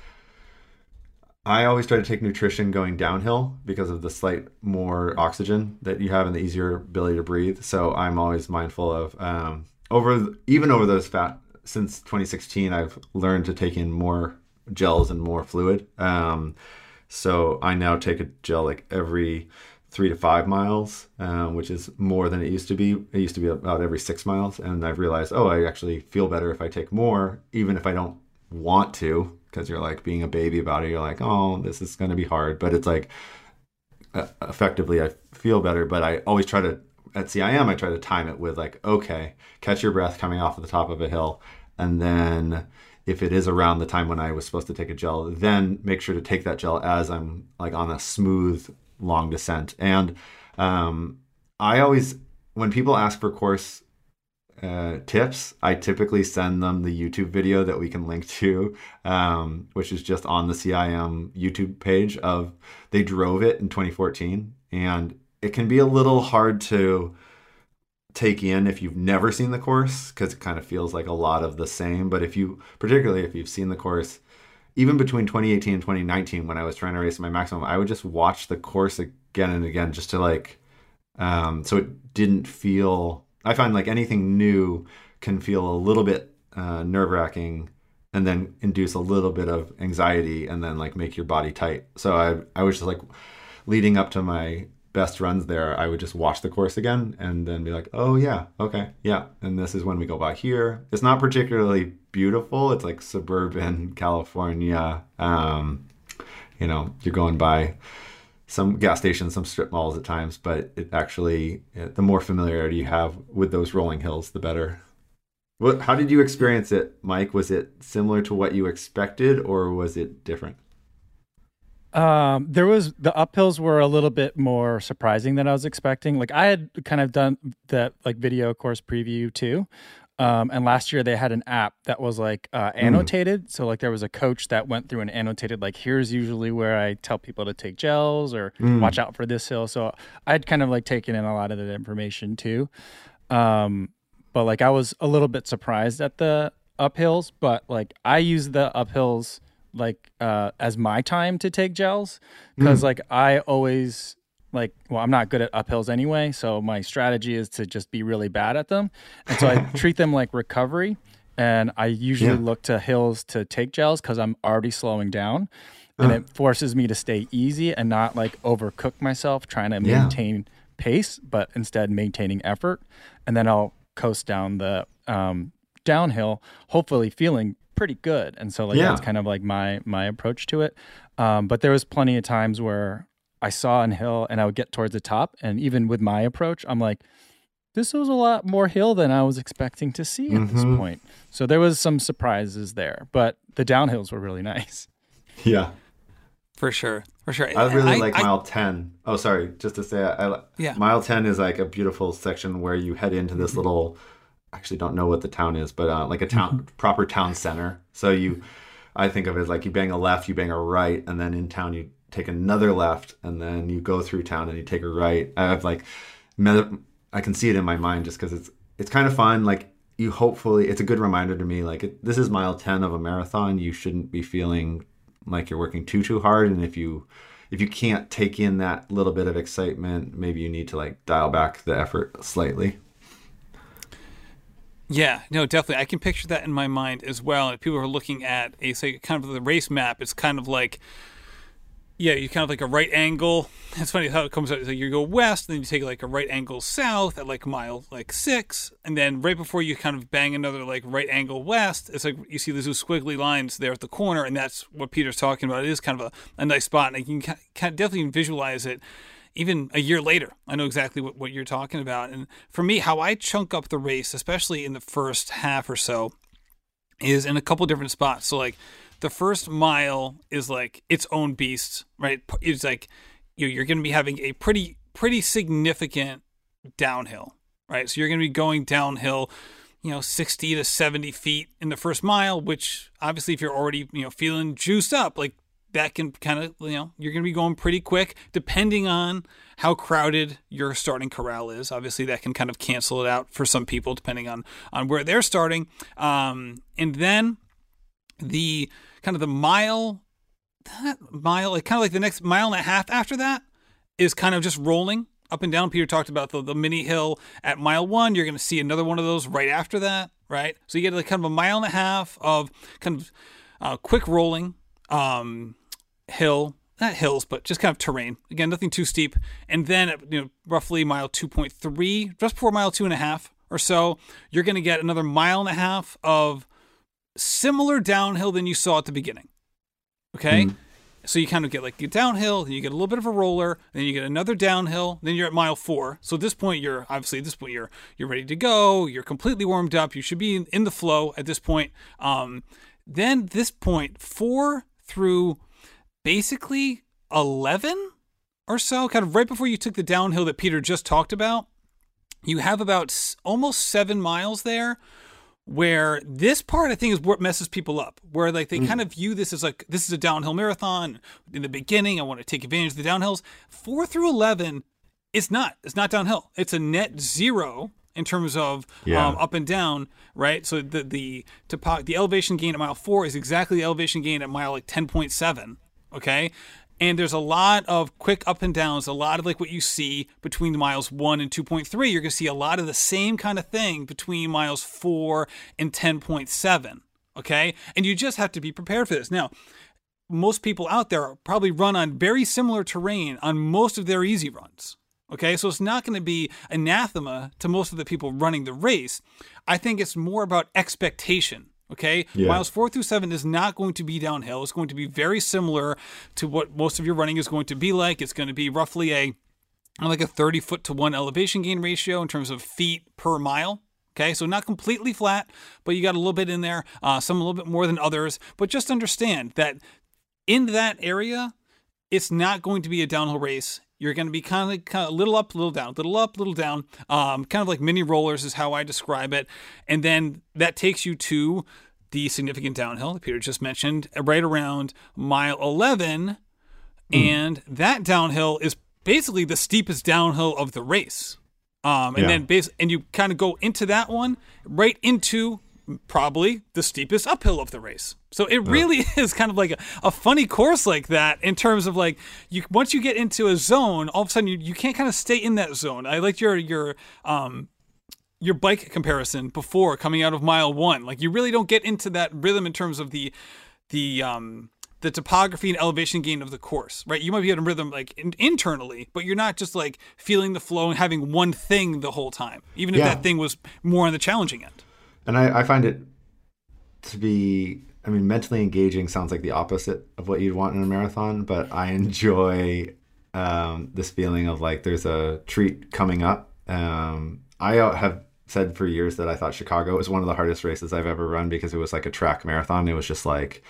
[SPEAKER 2] I always try to take nutrition going downhill because of the slight more oxygen that you have and the easier ability to breathe. So I'm always mindful of um, over even over those fat since 2016. I've learned to take in more gels and more fluid. Um, so I now take a gel like every three to five miles, um, which is more than it used to be. It used to be about every six miles, and I've realized, oh, I actually feel better if I take more, even if I don't want to because you're like being a baby about it. You're like, oh, this is going to be hard, but it's like uh, effectively, I feel better. But I always try to at CIM, I try to time it with like, okay, catch your breath coming off of the top of a hill, and then if it is around the time when I was supposed to take a gel, then make sure to take that gel as I'm like on a smooth long descent. And um, I always, when people ask for course uh, tips, I typically send them the YouTube video that we can link (laughs) to, um, which is just on the CIM YouTube page of they drove it in 2014, and it can be a little hard to take in if you've never seen the course because it kind of feels like a lot of the same. But if you, particularly if you've seen the course, even between 2018 and 2019, when I was trying to race my maximum, I would just watch the course again and again just to like, um, so it didn't feel I find like anything new can feel a little bit uh, nerve wracking and then induce a little bit of anxiety and then like make your body tight. So I, I was just like leading up to my best runs there, I would just watch the course again and then be like, oh yeah, okay, yeah. And this is when we go by here. It's not particularly beautiful. It's like suburban California. Um, you know, you're going by some gas stations, some strip malls at times, but it actually, the more familiarity you have with those rolling hills, the better. What, how did you experience it, Mike? Was it similar to what you expected or was it different?
[SPEAKER 3] Um, there was the uphills were a little bit more surprising than I was expecting. Like I had kind of done that like video course preview too, um, and last year they had an app that was like uh, hmm. annotated. Mm. So like there was a coach that went through and annotated like here's usually where I tell people to take gels or mm. watch out for this hill. So I'd kind of like taken in a lot of that information too. Um, but like I was a little bit surprised at the uphills, but like I use the uphills like uh, as my time to take gels because mm. like I always like well i'm not good at uphills anyway so my strategy is to just be really bad at them and so i (laughs) treat them like recovery and i usually yeah. look to hills to take gels because i'm already slowing down and uh. it forces me to stay easy and not like overcook myself trying to maintain yeah. pace but instead maintaining effort and then i'll coast down the um, downhill hopefully feeling pretty good and so like yeah. that's kind of like my my approach to it um, but there was plenty of times where I saw an hill and I would get towards the top. And even with my approach, I'm like, this was a lot more hill than I was expecting to see at mm-hmm. this point. So there was some surprises there, but the downhills were really (laughs) nice.
[SPEAKER 2] Yeah.
[SPEAKER 1] For sure. For sure.
[SPEAKER 2] I really I, like I, mile 10. Oh, sorry. Just to say, I, yeah. mile 10 is like a beautiful section where you head into this mm-hmm. little, I actually don't know what the town is, but uh, like a town, (laughs) proper town center. So you, I think of it as like you bang a left, you bang a right, and then in town you take another left, and then you go through town and you take a right. I have like, I can see it in my mind just because it's it's kind of fun. Like you hopefully, it's a good reminder to me. Like it, this is mile ten of a marathon. You shouldn't be feeling like you're working too too hard, and if you if you can't take in that little bit of excitement, maybe you need to like dial back the effort slightly.
[SPEAKER 1] Yeah, no, definitely. I can picture that in my mind as well. If people are looking at a say kind of the race map, it's kind of like yeah, you kind of like a right angle. It's funny how it comes out. Like you go west, then you take like a right angle south at like mile like six, and then right before you kind of bang another like right angle west, it's like you see those squiggly lines there at the corner, and that's what Peter's talking about. It is kind of a, a nice spot, and you can, can definitely visualize it even a year later. I know exactly what, what you're talking about. And for me, how I chunk up the race, especially in the first half or so, is in a couple different spots. So like the first mile is like its own beast, right? It's like you you're going to be having a pretty pretty significant downhill, right? So you're going to be going downhill, you know, 60 to 70 feet in the first mile, which obviously if you're already, you know, feeling juiced up, like that can kind of, you know, you're going to be going pretty quick depending on how crowded your starting corral is. Obviously, that can kind of cancel it out for some people depending on on where they're starting. Um, and then the kind of the mile, mile, like kind of like the next mile and a half after that is kind of just rolling up and down. Peter talked about the, the mini hill at mile one. You're going to see another one of those right after that, right? So you get like kind of a mile and a half of kind of uh, quick rolling um, hill, not hills, but just kind of terrain. Again, nothing too steep. And then, you know, roughly mile 2.3, just before mile two and a half or so, you're going to get another mile and a half of similar downhill than you saw at the beginning. Okay. Mm. So you kind of get like get downhill, then you get a little bit of a roller, then you get another downhill, then you're at mile four. So at this point, you're obviously at this point you're you're ready to go. You're completely warmed up. You should be in, in the flow at this point. Um, then this point four through basically eleven or so, kind of right before you took the downhill that Peter just talked about. You have about almost seven miles there where this part I think is what messes people up. Where like they mm. kind of view this as like this is a downhill marathon. In the beginning, I want to take advantage of the downhills. Four through eleven, it's not. It's not downhill. It's a net zero in terms of yeah. um, up and down, right? So the the topo- the elevation gain at mile four is exactly the elevation gain at mile like ten point seven. Okay, and there's a lot of quick up and downs, a lot of like what you see between miles 1 and 2.3. You're going to see a lot of the same kind of thing between miles 4 and 10.7. Okay. And you just have to be prepared for this. Now, most people out there probably run on very similar terrain on most of their easy runs. Okay, so it's not going to be anathema to most of the people running the race. I think it's more about expectation. Okay, yeah. miles four through seven is not going to be downhill. It's going to be very similar to what most of your running is going to be like. It's going to be roughly a like a 30 foot to one elevation gain ratio in terms of feet per mile. Okay, so not completely flat, but you got a little bit in there, uh, some a little bit more than others. But just understand that in that area, it's not going to be a downhill race. You're going to be kind of, kind of a little up, little down, little up, little down, um, kind of like mini rollers is how I describe it. And then that takes you to the significant downhill that Peter just mentioned, right around mile 11. Mm. And that downhill is basically the steepest downhill of the race. Um, and yeah. then base, and you kind of go into that one right into probably the steepest uphill of the race. So it really (laughs) is kind of like a, a, funny course like that in terms of like you once you get into a zone, all of a sudden you, you can't kind of stay in that zone. I like your your um your bike comparison before coming out of mile one. Like you really don't get into that rhythm in terms of the the um the topography and elevation gain of the course, right? You might be in a rhythm like in- internally, but you're not just like feeling the flow and having one thing the whole time, even if yeah. that thing was more on the challenging end.
[SPEAKER 2] And I, I find it to be, I mean, mentally engaging sounds like the opposite of what you'd want in a marathon, but I (laughs) enjoy um, this feeling of like there's a treat coming up. Um, I have said for years that I thought Chicago was one of the hardest races I've ever run because it was like a track marathon. It was just like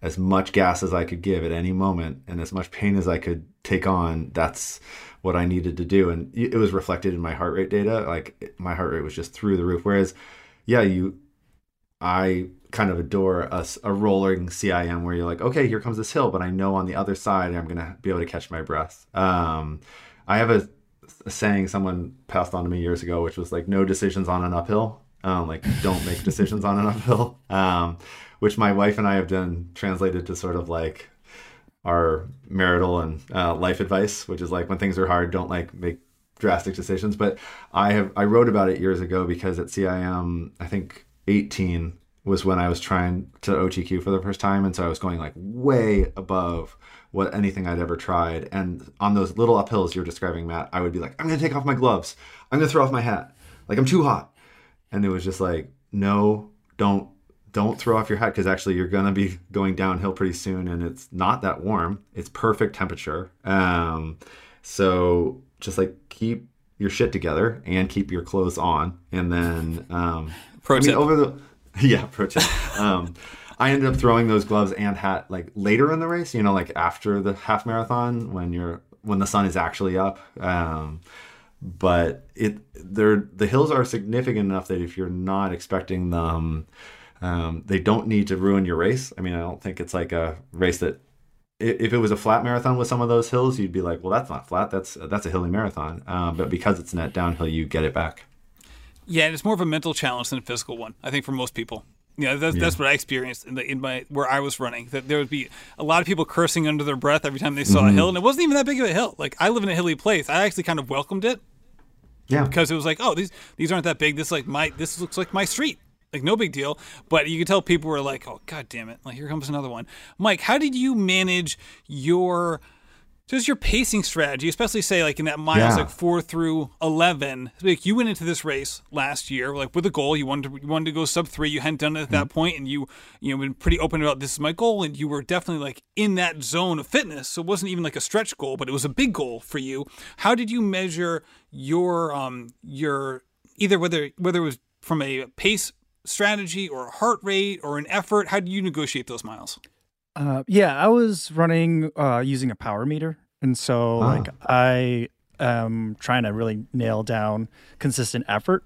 [SPEAKER 2] as much gas as I could give at any moment and as much pain as I could take on. That's what I needed to do. And it was reflected in my heart rate data. Like my heart rate was just through the roof. Whereas yeah, you, I kind of adore a, a rolling CIM where you're like, okay, here comes this hill, but I know on the other side I'm gonna be able to catch my breath. Um, I have a, a, saying someone passed on to me years ago, which was like, no decisions on an uphill. Um, like, don't make decisions on an uphill. (laughs) Um, which my wife and I have done translated to sort of like our marital and uh, life advice, which is like when things are hard, don't like make drastic decisions. But I have I wrote about it years ago because at CIM I think 18 was when I was trying to OTQ for the first time, and so I was going like way above what anything I'd ever tried. And on those little uphills you're describing, Matt, I would be like, I'm gonna take off my gloves. I'm gonna throw off my hat. Like I'm too hot. And it was just like, no, don't don't throw off your hat because actually you're gonna be going downhill pretty soon, and it's not that warm. It's perfect temperature. Um, so just like keep your shit together and keep your clothes on, and then um,
[SPEAKER 1] Pro
[SPEAKER 2] I mean, over the (laughs) yeah, pro tip. Um, I ended up throwing those gloves and hat like later in the race. You know, like after the half marathon when you're when the sun is actually up. Um, but it they're the hills are significant enough that if you're not expecting them, um, they don't need to ruin your race. I mean, I don't think it's like a race that if it was a flat marathon with some of those hills, you'd be like, well, that's not flat. That's that's a hilly marathon. Um, but because it's net downhill, you get it back.
[SPEAKER 1] Yeah, and it's more of a mental challenge than a physical one. I think for most people. Yeah, that's that's what I experienced in the in my where I was running. That there would be a lot of people cursing under their breath every time they saw a hill, and it wasn't even that big of a hill. Like I live in a hilly place. I actually kind of welcomed it
[SPEAKER 2] Yeah.
[SPEAKER 1] because it was like, oh, these these aren't that big. This like my this looks like my street. Like no big deal. But you could tell people were like, oh god damn it! Like here comes another one. Mike, how did you manage your just your pacing strategy, especially say like in that miles
[SPEAKER 2] Yeah.
[SPEAKER 1] like four through eleven. Like you went into this race last year like with a goal. You wanted to you wanted to go sub three. You hadn't done it at that point, and you you know been pretty open about this is my goal, and you were definitely like in that zone of fitness. So it wasn't even like a stretch goal, but it was a big goal for you. How did you measure your um your either whether whether it was from a pace strategy or a heart rate or an effort? How do you negotiate those miles?
[SPEAKER 3] Uh, yeah, I was running uh, using a power meter, and so like I am trying to really nail down consistent effort,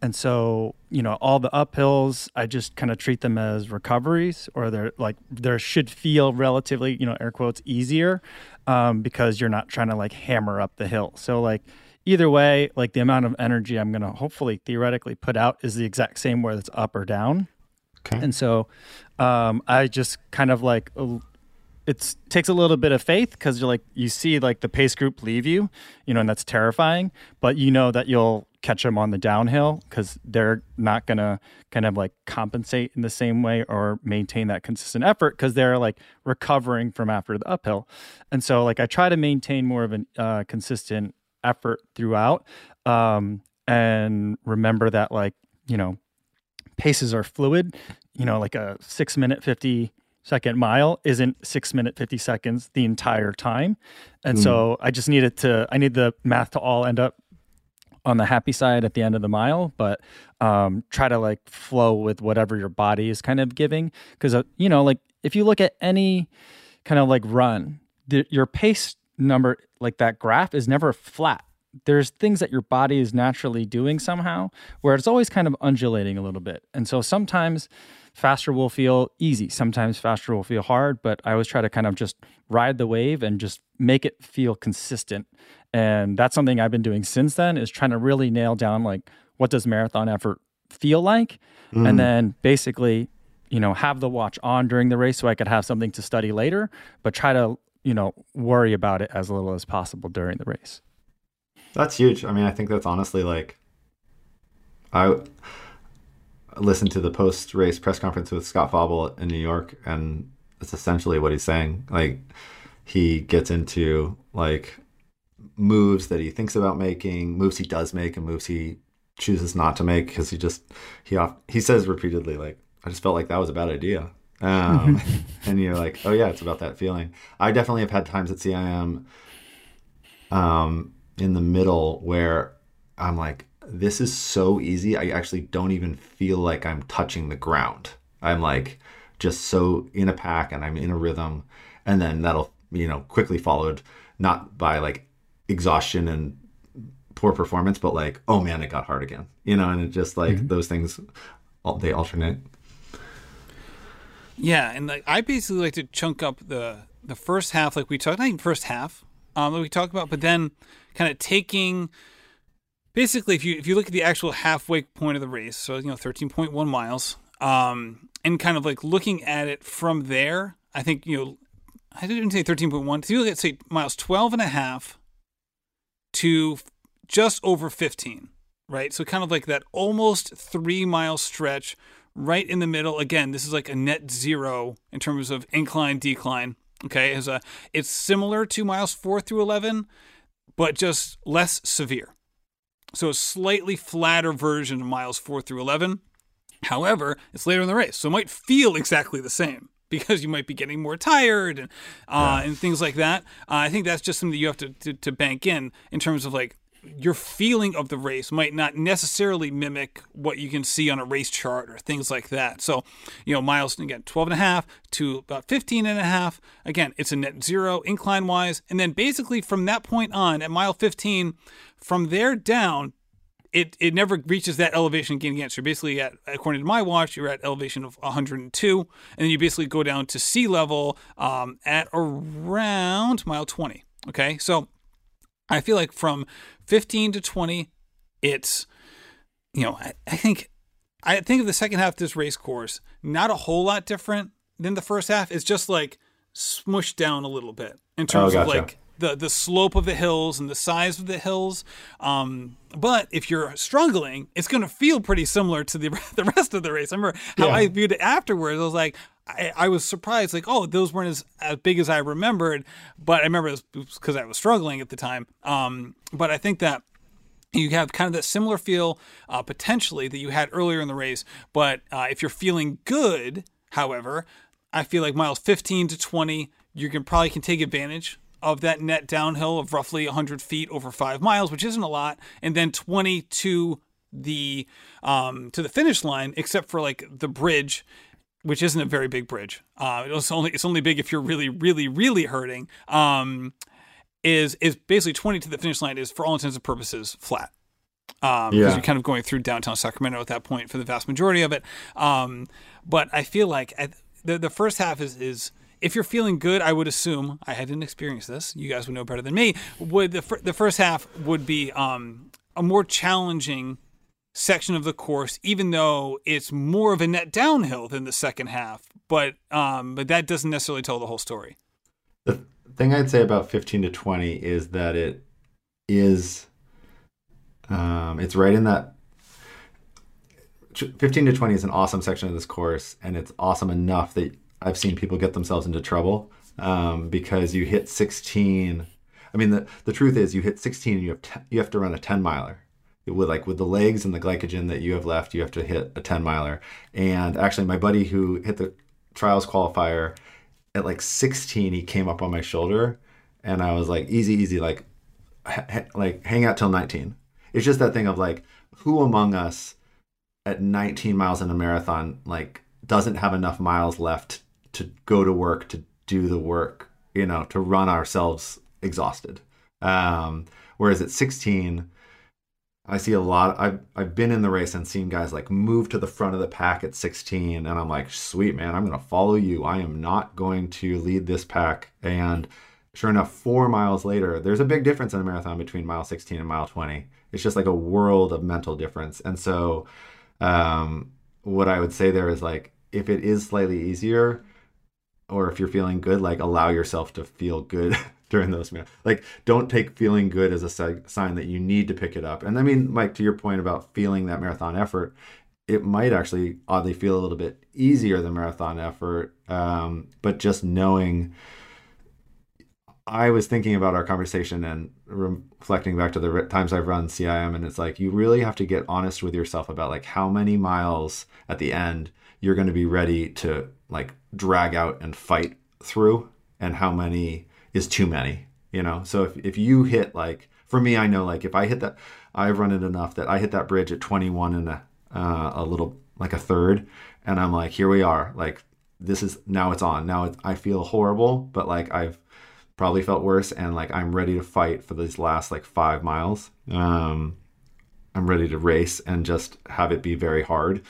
[SPEAKER 3] and so you know all the uphills I just kind of treat them as recoveries, or they're like they should feel relatively you know air quotes easier, um, because you're not trying to like hammer up the hill. So like either way, like the amount of energy I'm gonna hopefully theoretically put out is the exact same whether it's up or down.
[SPEAKER 2] Okay.
[SPEAKER 3] And so um, I just kind of like it takes a little bit of faith because you're like you see like the pace group leave you, you know, and that's terrifying. But you know that you'll catch them on the downhill because they're not gonna kind of like compensate in the same way or maintain that consistent effort because they're like recovering from after the uphill. And so like I try to maintain more of a uh, consistent effort throughout, um, and remember that like you know paces are fluid. You know, like a six minute, 50 second mile isn't six minute, 50 seconds the entire time. And so I just needed to, I need the math to all end up on the happy side at the end of the mile, but um, try to like flow with whatever your body is kind of giving. Cause, uh, you know, like if you look at any kind of like run, the, your pace number, like that graph is never flat there's things that your body is naturally doing somehow where it's always kind of undulating a little bit. And so sometimes faster will feel easy, sometimes faster will feel hard, but I always try to kind of just ride the wave and just make it feel consistent. And that's something I've been doing since then is trying to really nail down like what does marathon effort feel like and mm. then basically, you know, have the watch on during the race so I could have something to study later, but try to, you know, worry about it as little as possible during the race.
[SPEAKER 2] That's huge. I mean, I think that's honestly like I listened to the post race press conference with Scott Fauble in New York, and that's essentially what he's saying. Like he gets into like moves that he thinks about making, moves he does make, and moves he chooses not to make because he just he off he says repeatedly like I just felt like that was a bad idea. Um, (laughs) and you're like, oh yeah, it's about that feeling. I definitely have had times at CIM um, in the middle where I'm like, this is so easy. I actually don't even feel like I'm touching the ground. I'm like just so in a pack and I'm in a rhythm. And then that'll, you know, quickly followed not by like exhaustion and poor performance, but like, oh man, it got hard again, you know, and it just like those things, they alternate.
[SPEAKER 1] Yeah, and like I basically like to chunk up the the first half, like we talked, not even first half, um, that we talked about, but then kind of taking. Basically, if you if you look at the actual halfway point of the race, so you know, thirteen point one miles, um, and kind of like looking at it from there, I think you know, I didn't say thirteen point one. So you look at say miles 12 and a half to just over fifteen, right? So kind of like that almost three mile stretch right in the middle. Again, this is like a net zero in terms of incline decline. Okay, is a it's similar to miles four through eleven, but just less severe. So a slightly flatter version of miles four through eleven. However, it's later in the race, so it might feel exactly the same because you might be getting more tired and uh, yeah. and things like that. Uh, I think that's just something that you have to, to, to bank in in terms of like your feeling of the race might not necessarily mimic what you can see on a race chart or things like that. So, you know, miles again, 12 and a half to about 15 and a half. Again, it's a net zero incline wise. And then basically from that point on at mile 15, from there down, it, it never reaches that elevation gain again. So you're basically at, according to my watch, you're at elevation of 102, and then you basically go down to sea level um, at around mile 20. Okay, so I feel like from 15 to 20, it's, you know, I, I think I think of the second half of this race course, not a whole lot different than the first half. It's just like smushed down a little bit in terms oh, gotcha. of like the the slope of the hills and the size of the hills. Um, but if you're struggling, it's going to feel pretty similar to the (laughs) the rest of the race. I remember how yeah. I viewed it afterwards. I was like, I, I, was surprised, like, oh, those weren't as, as big as I remembered. But I remember it because I was struggling at the time. Um, but I think that you have kind of that similar feel uh, potentially that you had earlier in the race. But uh, if you're feeling good, however, I feel like miles 15 to 20, you can probably can take advantage of that net downhill of roughly 100 feet over five miles, which isn't a lot, and then 20 to the um, to the finish line, except for like the bridge, which isn't a very big bridge. Uh, it's only it's only big if you're really really really hurting. Um, is is basically 20 to the finish line is for all intents and purposes flat. Um, because yeah. you're kind of going through downtown Sacramento at that point for the vast majority of it. Um, but I feel like I, the the first half is is if you're feeling good, I would assume I hadn't experienced this. You guys would know better than me. Would the the first half would be um, a more challenging section of the course, even though it's more of a net downhill than the second half. But um, but that doesn't necessarily tell the whole story.
[SPEAKER 2] The thing I'd say about 15 to 20 is that it is um, it's right in that 15 to 20 is an awesome section of this course and it's awesome enough that I've seen people get themselves into trouble um, because you hit 16. I mean, the, the truth is, you hit 16 and you have te- you have to run a 10 miler. With like with the legs and the glycogen that you have left, you have to hit a 10 miler. And actually, my buddy who hit the trials qualifier at like 16, he came up on my shoulder, and I was like, easy, easy, like, ha- like hang out till 19. It's just that thing of like, who among us at 19 miles in a marathon like doesn't have enough miles left to go to work to do the work, you know, to run ourselves exhausted. Um, whereas at 16, I see a lot. I've I've been in the race and seen guys like move to the front of the pack at 16, and I'm like, sweet man, I'm gonna follow you. I am not going to lead this pack. And sure enough, four miles later, there's a big difference in a marathon between mile 16 and mile 20. It's just like a world of mental difference. And so, um, what I would say there is like, if it is slightly easier, or if you're feeling good, like allow yourself to feel good (laughs) during those minutes. Like, don't take feeling good as a sign that you need to pick it up. And I mean, Mike, to your point about feeling that marathon effort, it might actually oddly feel a little bit easier than marathon effort. Um, but just knowing, I was thinking about our conversation and reflecting back to the times I've run CIM, and it's like you really have to get honest with yourself about like how many miles at the end you're going to be ready to like drag out and fight through and how many is too many you know? So if, if you hit like for me i know like if i hit that i've run it enough that i hit that bridge at 21 and a, uh, a little like a third and i'm like here we are. Like this is now it's on. Now it's, i feel horrible but like i've probably felt worse and like i'm ready to fight for these last like five miles. Um i'm ready to race and just have it be very hard.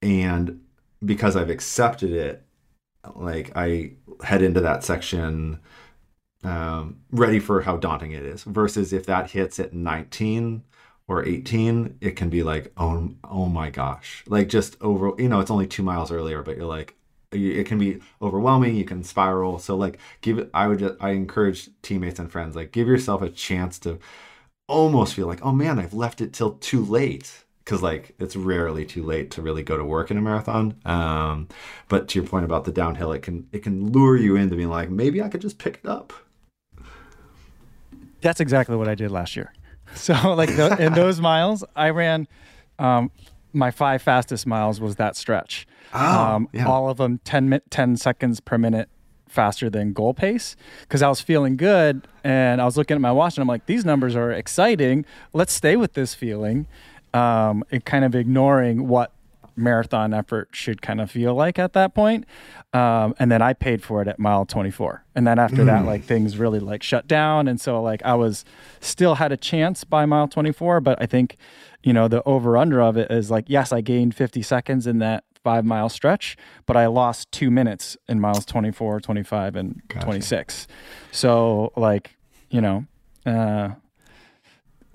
[SPEAKER 2] And because I've accepted it, like I head into that section um, ready for how daunting it is. Versus if that hits at 19 or 18, it can be like, oh, oh my gosh, like just over. You know, it's only two miles earlier, but you're like, it can be overwhelming. You can spiral. So like, give it. I would. Just, I encourage teammates and friends like give yourself a chance to almost feel like, oh man, I've left it till too late because like it's rarely too late to really go to work in a marathon. Um, but to your point about the downhill, it can it can lure you into being like maybe I could just pick it up.
[SPEAKER 3] That's exactly what I did last year. (laughs) So like the, in those (laughs) miles, I ran um, my five fastest miles was that stretch.
[SPEAKER 2] Oh,
[SPEAKER 3] um,
[SPEAKER 2] yeah.
[SPEAKER 3] All of them 10, 10 seconds per minute faster than goal pace because I was feeling good and I was looking at my watch and I'm like, these numbers are exciting. Let's stay with this feeling. Um, and kind of ignoring what marathon effort should kind of feel like at that point. Um, and then I paid for it at mile 24. And then after that, like things really like shut down. And so like I was still had a chance by mile 24, but I think, you know, the over under of it is like, yes, I gained 50 seconds in that five mile stretch, but I lost two minutes in miles 24, 25, and 26. So like, you know, uh,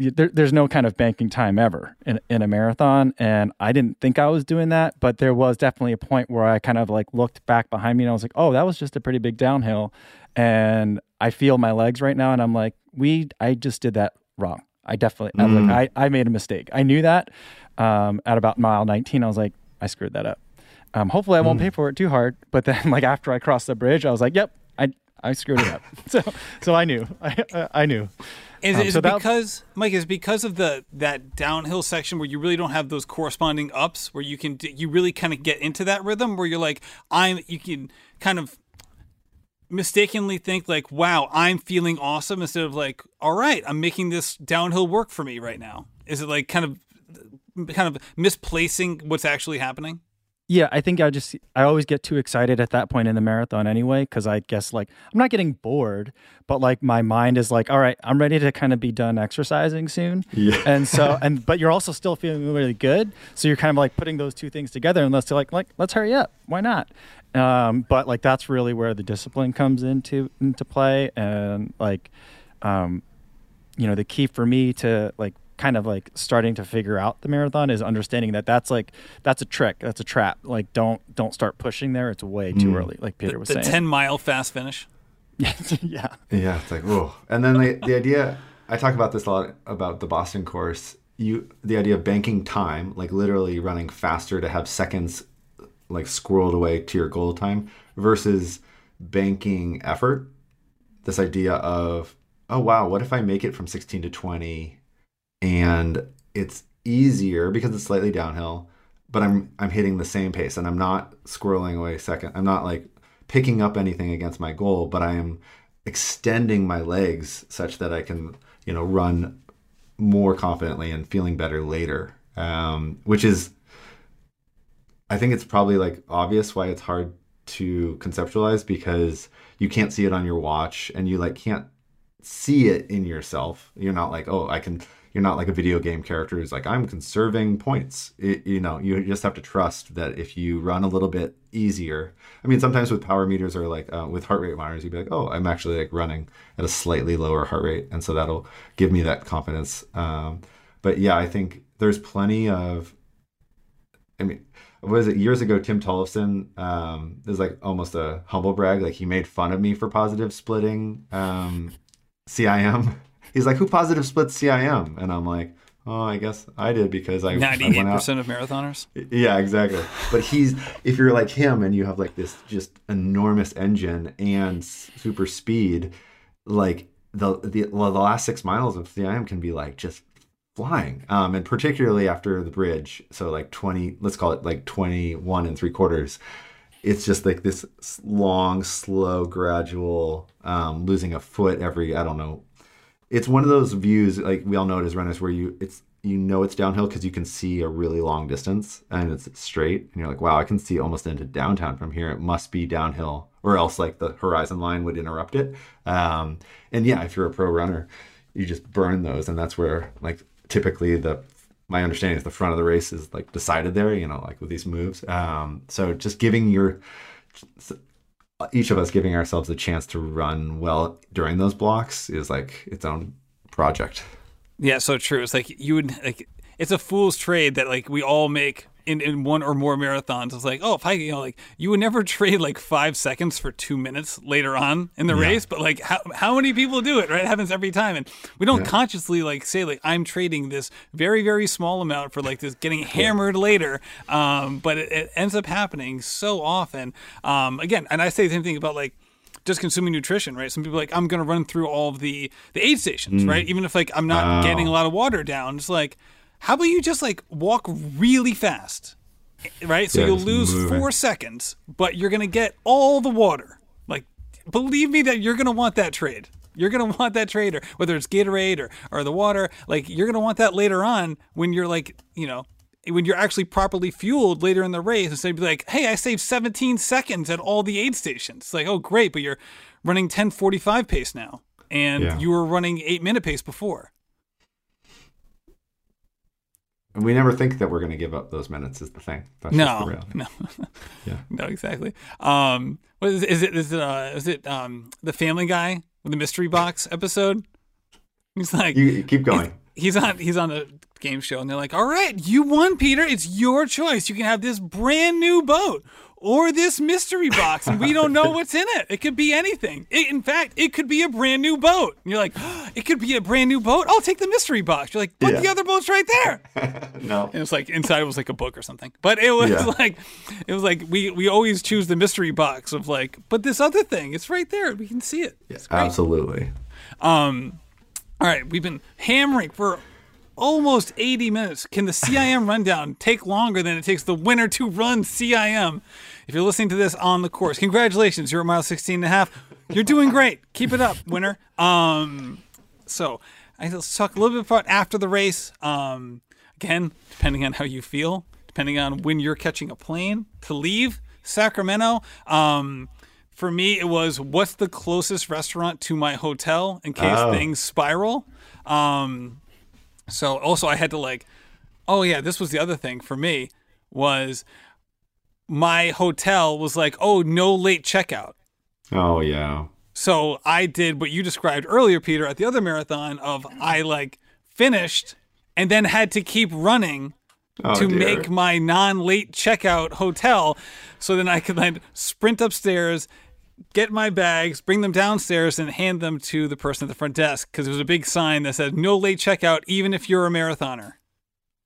[SPEAKER 3] there, there's no kind of banking time ever in, in a marathon and i didn't think i was doing that but there was definitely a point where i kind of like looked back behind me and i was like oh that was just a pretty big downhill and i feel my legs right now and i'm like we i just did that wrong. I definitely I, was like, I, I made a mistake. I knew that um, at about mile 19 i was like i screwed that up. Um, hopefully i won't pay for it too hard but then (laughs) like after i crossed the bridge i was like yep i i screwed it up (laughs) so so i knew i i knew
[SPEAKER 1] Is,
[SPEAKER 3] Um,
[SPEAKER 1] is
[SPEAKER 3] so
[SPEAKER 1] it
[SPEAKER 3] that-
[SPEAKER 1] because Mike? Is it because of the that downhill section where you really don't have those corresponding ups, where you can you really kind of get into that rhythm, where you're like I'm, you can kind of mistakenly think like, wow, I'm feeling awesome instead of like, all right, I'm making this downhill work for me right now. Is it like kind of kind of misplacing what's actually happening?
[SPEAKER 3] Yeah, I think I just I always get too excited at that point in the marathon anyway because I guess like I'm not getting bored, but like my mind is like, all right, I'm ready to kind of be done exercising soon.
[SPEAKER 2] Yeah.
[SPEAKER 3] And so (laughs) and but you're also still feeling really good, so you're kind of like putting those two things together and let's like like let's hurry up. Why not? Um, but like that's really where the discipline comes into into play and like um, you know the key for me to like kind of like starting to figure out the marathon is understanding that that's like that's a trick that's a trap like don't don't start pushing there it's way too mm. early like peter was
[SPEAKER 1] The
[SPEAKER 3] saying
[SPEAKER 1] ten mile fast finish. (laughs)
[SPEAKER 3] yeah
[SPEAKER 2] Yeah, it's like whoa. And then the the idea I talk about this a lot about the Boston course. You the idea of banking time, like literally running faster to have seconds like squirreled away to your goal time versus banking effort. This idea of oh wow, what if I make it from 16 to 20 and it's easier because it's slightly downhill, but I'm I'm hitting the same pace and I'm not squirreling away second. I'm not like picking up anything against my goal, but I am extending my legs such that I can, you know, run more confidently and feeling better later. Um, which is, I think it's probably like obvious why it's hard to conceptualize because you can't see it on your watch and you like can't see it in yourself. You're not like, oh, I can. You're not like a video game character who's like, I'm conserving points. It, you know, you just have to trust that if you run a little bit easier. I mean, sometimes with power meters or like uh, with heart rate monitors, you'd be like, oh, I'm actually like running at a slightly lower heart rate, and so that'll give me that confidence. Um, but yeah, I think there's plenty of. I mean, was it years ago? Tim Tollefson um, is like almost a humble brag. Like he made fun of me for positive splitting um, CIM. (laughs) He's like, "Who positive splits CIM?" And I'm like, "Oh, I guess I did because I,
[SPEAKER 1] Ninety-eight
[SPEAKER 2] went out."
[SPEAKER 1] percent of marathoners.
[SPEAKER 2] Yeah, exactly. But he's if you're like him and you have like this just enormous engine and super speed, like the the, well, the last six miles of CIM can be like just flying. Um, and particularly after the bridge, so like twenty, let's call it like twenty one and three quarters. It's just like this long, slow, gradual, um, losing a foot every I don't know it's one of those views like we all know it as runners where you it's you know it's downhill because you can see a really long distance and it's straight and you're like wow i can see almost into downtown from here. It must be downhill or else like the horizon line would interrupt it. Um, and yeah if you're a pro runner you just burn those and that's where like typically the my understanding is the front of the race is like decided there you know like with these moves. Um, so just giving your each of us giving ourselves a chance to run well during those blocks is like its own project.
[SPEAKER 1] Yeah, so true. It's like you would like it's a fool's trade that like we all make in, in one or more marathons. It's like, oh, if I, you know, like you would never (laughs) trade like five seconds for two minutes later on in the
[SPEAKER 2] Yeah.
[SPEAKER 1] race, but like how, how many people do it, right? It happens every time. And we don't
[SPEAKER 2] Yeah.
[SPEAKER 1] consciously like say, like, I'm trading this very, very small amount for like this getting hammered later. Um, but it, it ends up happening so often. Um, again, and I say the same thing about like, just consuming nutrition, right? Some people like I'm gonna run through all of the the aid stations, right? Even if like I'm not
[SPEAKER 2] Mm. Oh.
[SPEAKER 1] getting a lot of water down, it's like, how about you just like walk really fast, right? So
[SPEAKER 2] Yeah,
[SPEAKER 1] you'll lose four seconds, but you're gonna get all the water. Like, believe me that you're gonna want that trade. You're gonna want that trade, or whether it's Gatorade or or the water. Like you're gonna want that later on when you're like, you know, when you're actually properly fueled later in the race. Instead of be like, hey, I saved 17 seconds at all the aid stations. It's like, oh, great, but you're running 10:45 pace now, and
[SPEAKER 2] Yeah.
[SPEAKER 1] you were running eight minute pace before.
[SPEAKER 2] And we never think that we're going to give up those minutes. Is the thing. That's just the
[SPEAKER 1] No, no, (laughs)
[SPEAKER 2] Yeah.
[SPEAKER 1] no, exactly. Um, what is, is it? Is it? Uh, is it um, the Family Guy with the mystery box episode? He's like,
[SPEAKER 2] You, you keep going.
[SPEAKER 1] He's on he's on a game show and they're like, "All right, you won, Peter. It's your choice. You can have this brand new boat or this mystery box, and we don't know (laughs) what's in it. It could be anything. It, in fact, it could be a brand new boat." And you're like, (gasps) "It could be a brand new boat. I'll take the mystery box." You're like, "But
[SPEAKER 2] Yeah.
[SPEAKER 1] the other boat's right there." (laughs)
[SPEAKER 2] no.
[SPEAKER 1] And it was like inside it was like a book or something. But it was
[SPEAKER 2] Yeah. (laughs)
[SPEAKER 1] like it was like we we always choose the mystery box of like, but this other thing, it's right there. We can see it. Great.
[SPEAKER 2] Absolutely.
[SPEAKER 1] Um, all right, we've been hammering for almost 80 minutes. Can the CIM rundown take longer than it takes the winner to run CIM? If you're listening to this on the course, congratulations, you're at mile 16 and a half. You're doing great. Keep it up, winner. Um, so I let's talk a little bit about after the race. Um, again, depending on how you feel, depending on when you're catching a plane to leave Sacramento. Um, for me, it was what's the closest restaurant to my hotel in case
[SPEAKER 2] Oh.
[SPEAKER 1] things spiral. Um, so also I had to like, oh yeah, this was the other thing for me was my hotel was like, oh no late checkout.
[SPEAKER 2] Oh yeah.
[SPEAKER 1] So I did what you described earlier, Peter, at the other marathon of I like finished and then had to keep running
[SPEAKER 2] Oh,
[SPEAKER 1] to
[SPEAKER 2] dear.
[SPEAKER 1] make my non-late checkout hotel so then I could then sprint upstairs, get my bags, bring them downstairs and hand them to the person at the front desk because there was a big sign that said no late checkout even if you're a marathoner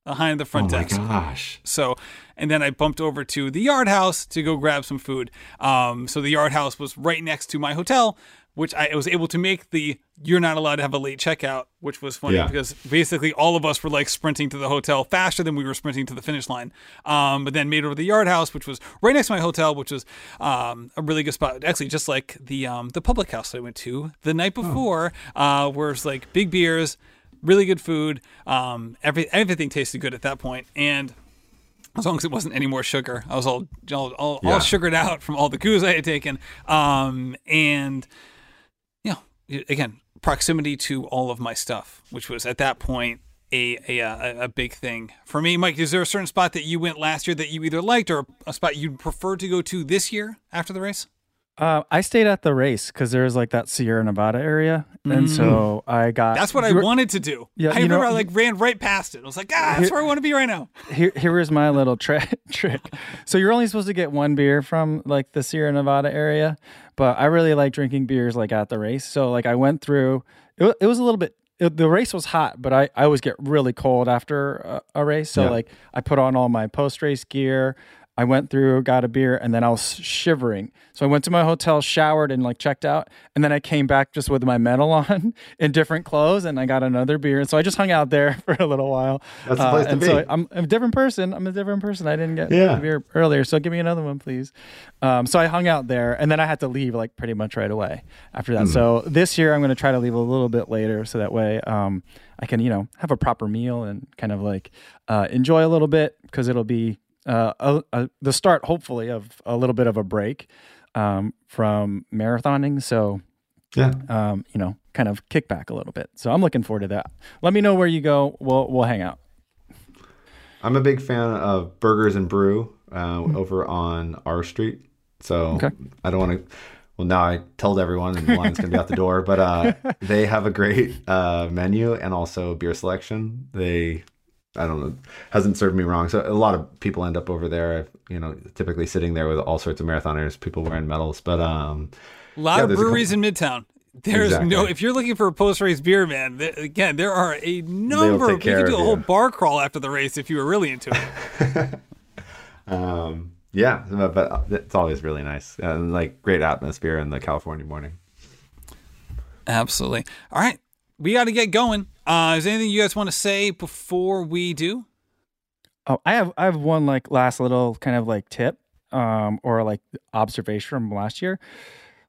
[SPEAKER 1] behind the
[SPEAKER 2] Oh
[SPEAKER 1] front
[SPEAKER 2] my
[SPEAKER 1] desk.
[SPEAKER 2] gosh.
[SPEAKER 1] So, and then I bumped over to the Yard House to go grab some food. Um, so the Yard House was right next to my hotel, which I was able to make the you're not allowed to have a late checkout, which was funny
[SPEAKER 2] Yeah.
[SPEAKER 1] because basically all of us were like sprinting to the hotel faster than we were sprinting to the finish line. Um, but then made it over to the Yard House, which was right next to my hotel, which was um, a really good spot. Actually, just like the um, the public house that I went to the night before, uh, where it's like big beers, really good food. Um, every everything tasted good at that point, and as long as it wasn't any more sugar. I was all all, all,
[SPEAKER 2] Yeah.
[SPEAKER 1] all sugared out from all the GUs I had taken. Um, and you know, y- again, proximity to all of my stuff, which was at that point a a, uh, a, a big thing for me. Mike, is there a certain spot that you went last year that you either liked or a spot you'd prefer to go to this year after the race?
[SPEAKER 3] Uh, I stayed at the race because there was like that Sierra Nevada area, and so I got.
[SPEAKER 1] That's what I
[SPEAKER 3] were-
[SPEAKER 1] wanted to do.
[SPEAKER 3] Yeah,
[SPEAKER 1] I
[SPEAKER 3] you know-
[SPEAKER 1] remember I like ran right past it. I was like, ah, that's
[SPEAKER 3] Here-
[SPEAKER 1] where I want to be right now.
[SPEAKER 3] Here, here is my little (laughs) tra- trick. So you're only supposed to get one beer from like the Sierra Nevada area, but I really like drinking beers like at the race. So like I went through. It, it was a little bit. It, the race was hot, but I, I always get really cold after a, a race. So
[SPEAKER 2] Yeah.
[SPEAKER 3] like I put on all my post race gear. I went through, got a beer, and then I was shivering. So I went to my hotel, showered, and like checked out. And then I came back just with my medal (laughs) on in different clothes, and I got another beer. And so I just hung out there (laughs) for a little while.
[SPEAKER 2] That's the place to
[SPEAKER 3] and
[SPEAKER 2] be.
[SPEAKER 3] So I'm, I'm a different person. I'm a different person. I didn't get
[SPEAKER 2] Yeah.
[SPEAKER 3] a beer earlier, so give me another one, please. Um, so I hung out there, and then I had to leave like pretty much right away after that. So this year I'm going to try to leave a little bit later, so that way um, I can you know have a proper meal and kind of like uh, enjoy a little bit because it'll be uh, a, a, the start, hopefully, of a little bit of a break um, from marathoning. So
[SPEAKER 2] Yeah.
[SPEAKER 3] um, you know, kind of kick back a little bit. So I'm looking forward to that. Let me know where you go. We'll we'll hang out.
[SPEAKER 2] I'm a big fan of Burgers and Brew uh, over on R Street. So
[SPEAKER 3] Okay.
[SPEAKER 2] I don't want to. Well, now I told everyone, and the line's gonna be out the door. But uh, (laughs) they have a great uh, menu and also beer selection. They I don't know, hasn't served me wrong. So a lot of people end up over there, you know, typically sitting there with all sorts of marathoners, people wearing medals. But um,
[SPEAKER 1] a lot
[SPEAKER 2] Yeah,
[SPEAKER 1] of breweries in Midtown. There's no if you're looking for a post race beer, man. Th- again, there are a number. You could do a whole bar crawl after the race if you were really into it. (laughs)
[SPEAKER 2] um, yeah, but, but it's always really nice and like great atmosphere in the California morning.
[SPEAKER 1] Absolutely. All right, we got to get going. Uh, is there anything you guys want to say before we do?
[SPEAKER 3] Oh, I have I have one like last little kind of like tip, um, or like observation from last year.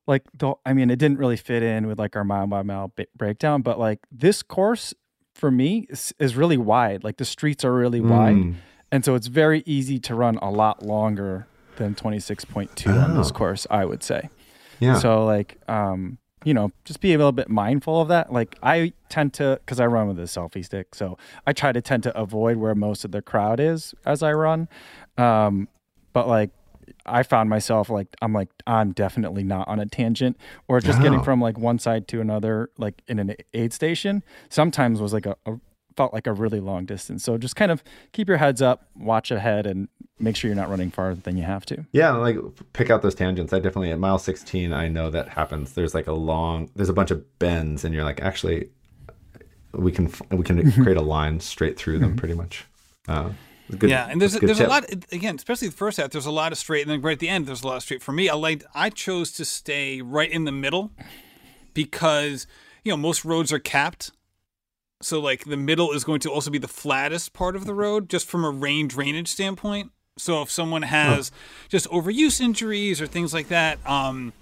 [SPEAKER 3] Like the, I mean, it didn't really fit in with like our mile by mile ba- breakdown, but like this course for me is, is really wide. Like the streets are really wide,
[SPEAKER 2] Mm.
[SPEAKER 3] and so it's very easy to run a lot longer than twenty six point two on this
[SPEAKER 2] Oh.
[SPEAKER 3] course. I would say.
[SPEAKER 2] Yeah.
[SPEAKER 3] So like, um, you know, just be a little bit mindful of that. Like I tend to, because I run with a selfie stick, so I try to tend to avoid where most of the crowd is as I run. Um, but like, I found myself like I'm like I'm definitely not on a tangent or just getting from like one side to another like in an aid station. Sometimes was like a, a felt like a really long distance. So just kind of keep your heads up, watch ahead, and make sure you're not running farther than you have to.
[SPEAKER 2] Yeah, like pick out those tangents. I definitely at mile 16, I know that happens. There's like a long, there's a bunch of bends, and you're like, actually, we can we can (laughs) create a line straight through them, pretty much. Uh, good,
[SPEAKER 1] yeah, and there's
[SPEAKER 2] a good
[SPEAKER 1] there's a lot again, especially the first half. There's a lot of straight, and then right at the end, there's a lot of straight. For me, I like I chose to stay right in the middle because you know most roads are capped, so like the middle is going to also be the flattest part of the road, just from a rain drainage standpoint. So if someone has just overuse injuries or things like that, um,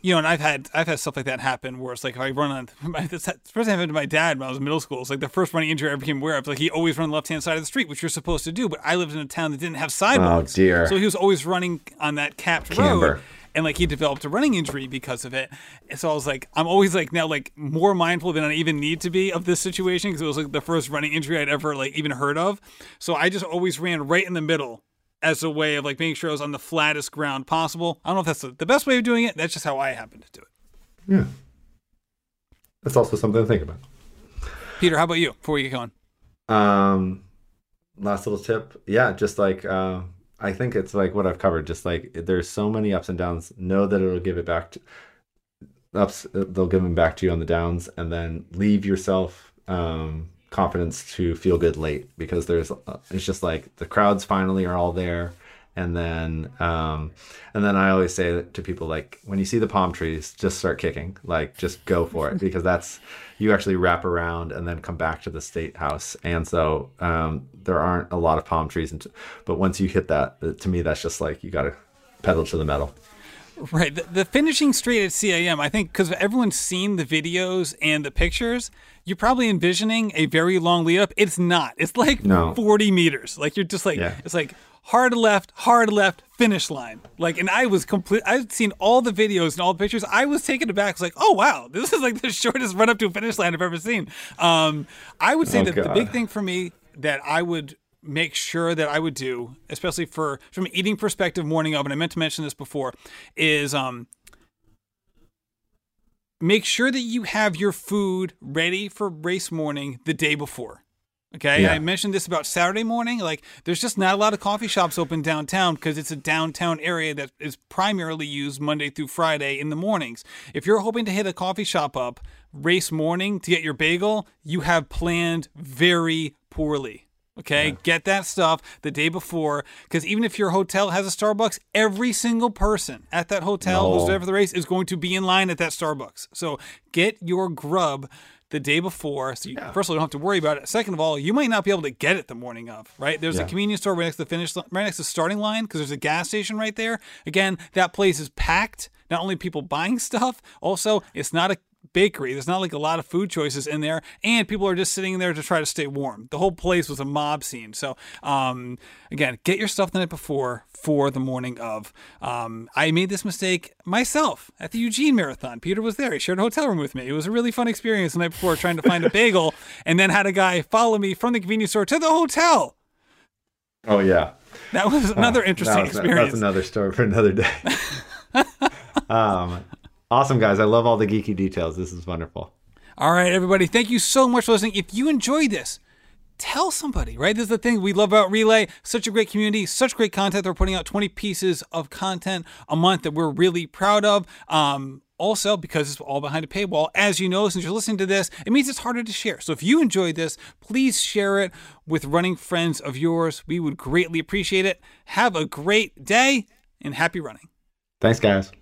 [SPEAKER 1] you know, and I've had I've had stuff like that happen where it's like if I run on (laughs) my this first happened to my dad when I was in middle school. It's like the first running injury I ever became aware of. Like he always the left hand side of the street, which you're supposed to do. But I lived in a town that didn't have sidewalks.
[SPEAKER 2] Oh, dear.
[SPEAKER 1] So he was always running on that capped
[SPEAKER 2] Camber.
[SPEAKER 1] road. And like he developed a running injury because of it. And so I was like, I'm always like now like more mindful than I even need to be of this situation because it was like the first running injury I'd ever like even heard of. So I just always ran right in the middle as a way of like making sure I was on the flattest ground possible. I don't know if that's the, the best way of doing it. That's just how I happen to do it.
[SPEAKER 2] Yeah, that's also something to think about.
[SPEAKER 1] Peter, how about you before we get going?
[SPEAKER 2] Um, last little tip. Yeah, just like uh, I think it's like what I've covered. Just like there's so many ups and downs. Know that it'll give it back to ups. They'll give them back to you on the downs, and then leave yourself um, confidence to feel good late because there's. Uh, it's just like the crowds finally are all there. And then, um, and then I always say to people like, when you see the palm trees, just start kicking, like just go for it, because that's you actually wrap around and then come back to the state house. And so um, there aren't a lot of palm trees, and but once you hit that, uh, to me, that's just like you got to pedal to the metal.
[SPEAKER 1] Right. The, the finishing straight at CIM, I think, because everyone's seen the videos and the pictures, you're probably envisioning a very long lead up. It's not. It's like
[SPEAKER 2] No.
[SPEAKER 1] 40 meters. Like you're just like,
[SPEAKER 2] Yeah.
[SPEAKER 1] it's like hard left, hard left, finish line. Like, and I was complete. I've seen all the videos and all the pictures. I was taken aback. Like, oh wow, (laughs) this is like the shortest run up to a finish line I've ever seen. Um, I would say
[SPEAKER 2] Oh,
[SPEAKER 1] that the big thing for me that I would make sure that I would do, especially for from an eating perspective, morning of, and I meant to mention this before, is um make sure that you have your food ready for race morning the day before. Okay,
[SPEAKER 2] Yeah.
[SPEAKER 1] I mentioned this about Saturday morning. Like, there's just not a lot of coffee shops open downtown because it's a downtown area that is primarily used Monday through Friday in the mornings. If you're hoping to hit a coffee shop up race morning to get your bagel, you have planned very poorly. Okay, get that stuff the day before because even if your hotel has a Starbucks, every single person at that hotel who's there for the race is going to be in line at that Starbucks. So get your grub the day before. So you, first of all, you don't have to worry about it. Second of all, you might not be able to get it the morning of. Right? There's a
[SPEAKER 2] Yeah.
[SPEAKER 1] convenience store right next to the finish, right next to the starting line because there's a gas station right there. Again, that place is packed. Not only people buying (laughs) stuff, also it's not a bakery. There's not like a lot of food choices in there, and people are just sitting there to try to stay warm. The whole place was a mob scene. So, um, again, get your stuff the night before for the morning of. Um, I made this mistake myself at the Eugene Marathon. Peter was there. He shared a hotel room with me. It was a really fun experience the night before trying to find a (laughs) bagel, and then had a guy follow me from the convenience store to the hotel.
[SPEAKER 2] Oh yeah,
[SPEAKER 1] That was another
[SPEAKER 2] Ah,
[SPEAKER 1] interesting
[SPEAKER 2] that's,
[SPEAKER 1] experience.
[SPEAKER 2] That's another story for another day. (laughs) um, awesome guys, I love all the geeky details. This is wonderful.
[SPEAKER 1] All right, everybody. Thank you so much for listening. If you enjoyed this, tell somebody, right? This is the thing we love about Relay. Such a great community, such great content. They're putting out 20 pieces of content a month that we're really proud of. Um, also, because it's all behind a paywall, as you know, since you're listening to this, it means it's harder to share. So if you enjoyed this, please share it with running friends of yours. We would greatly appreciate it. Have a great day and happy running.
[SPEAKER 2] Thanks, guys.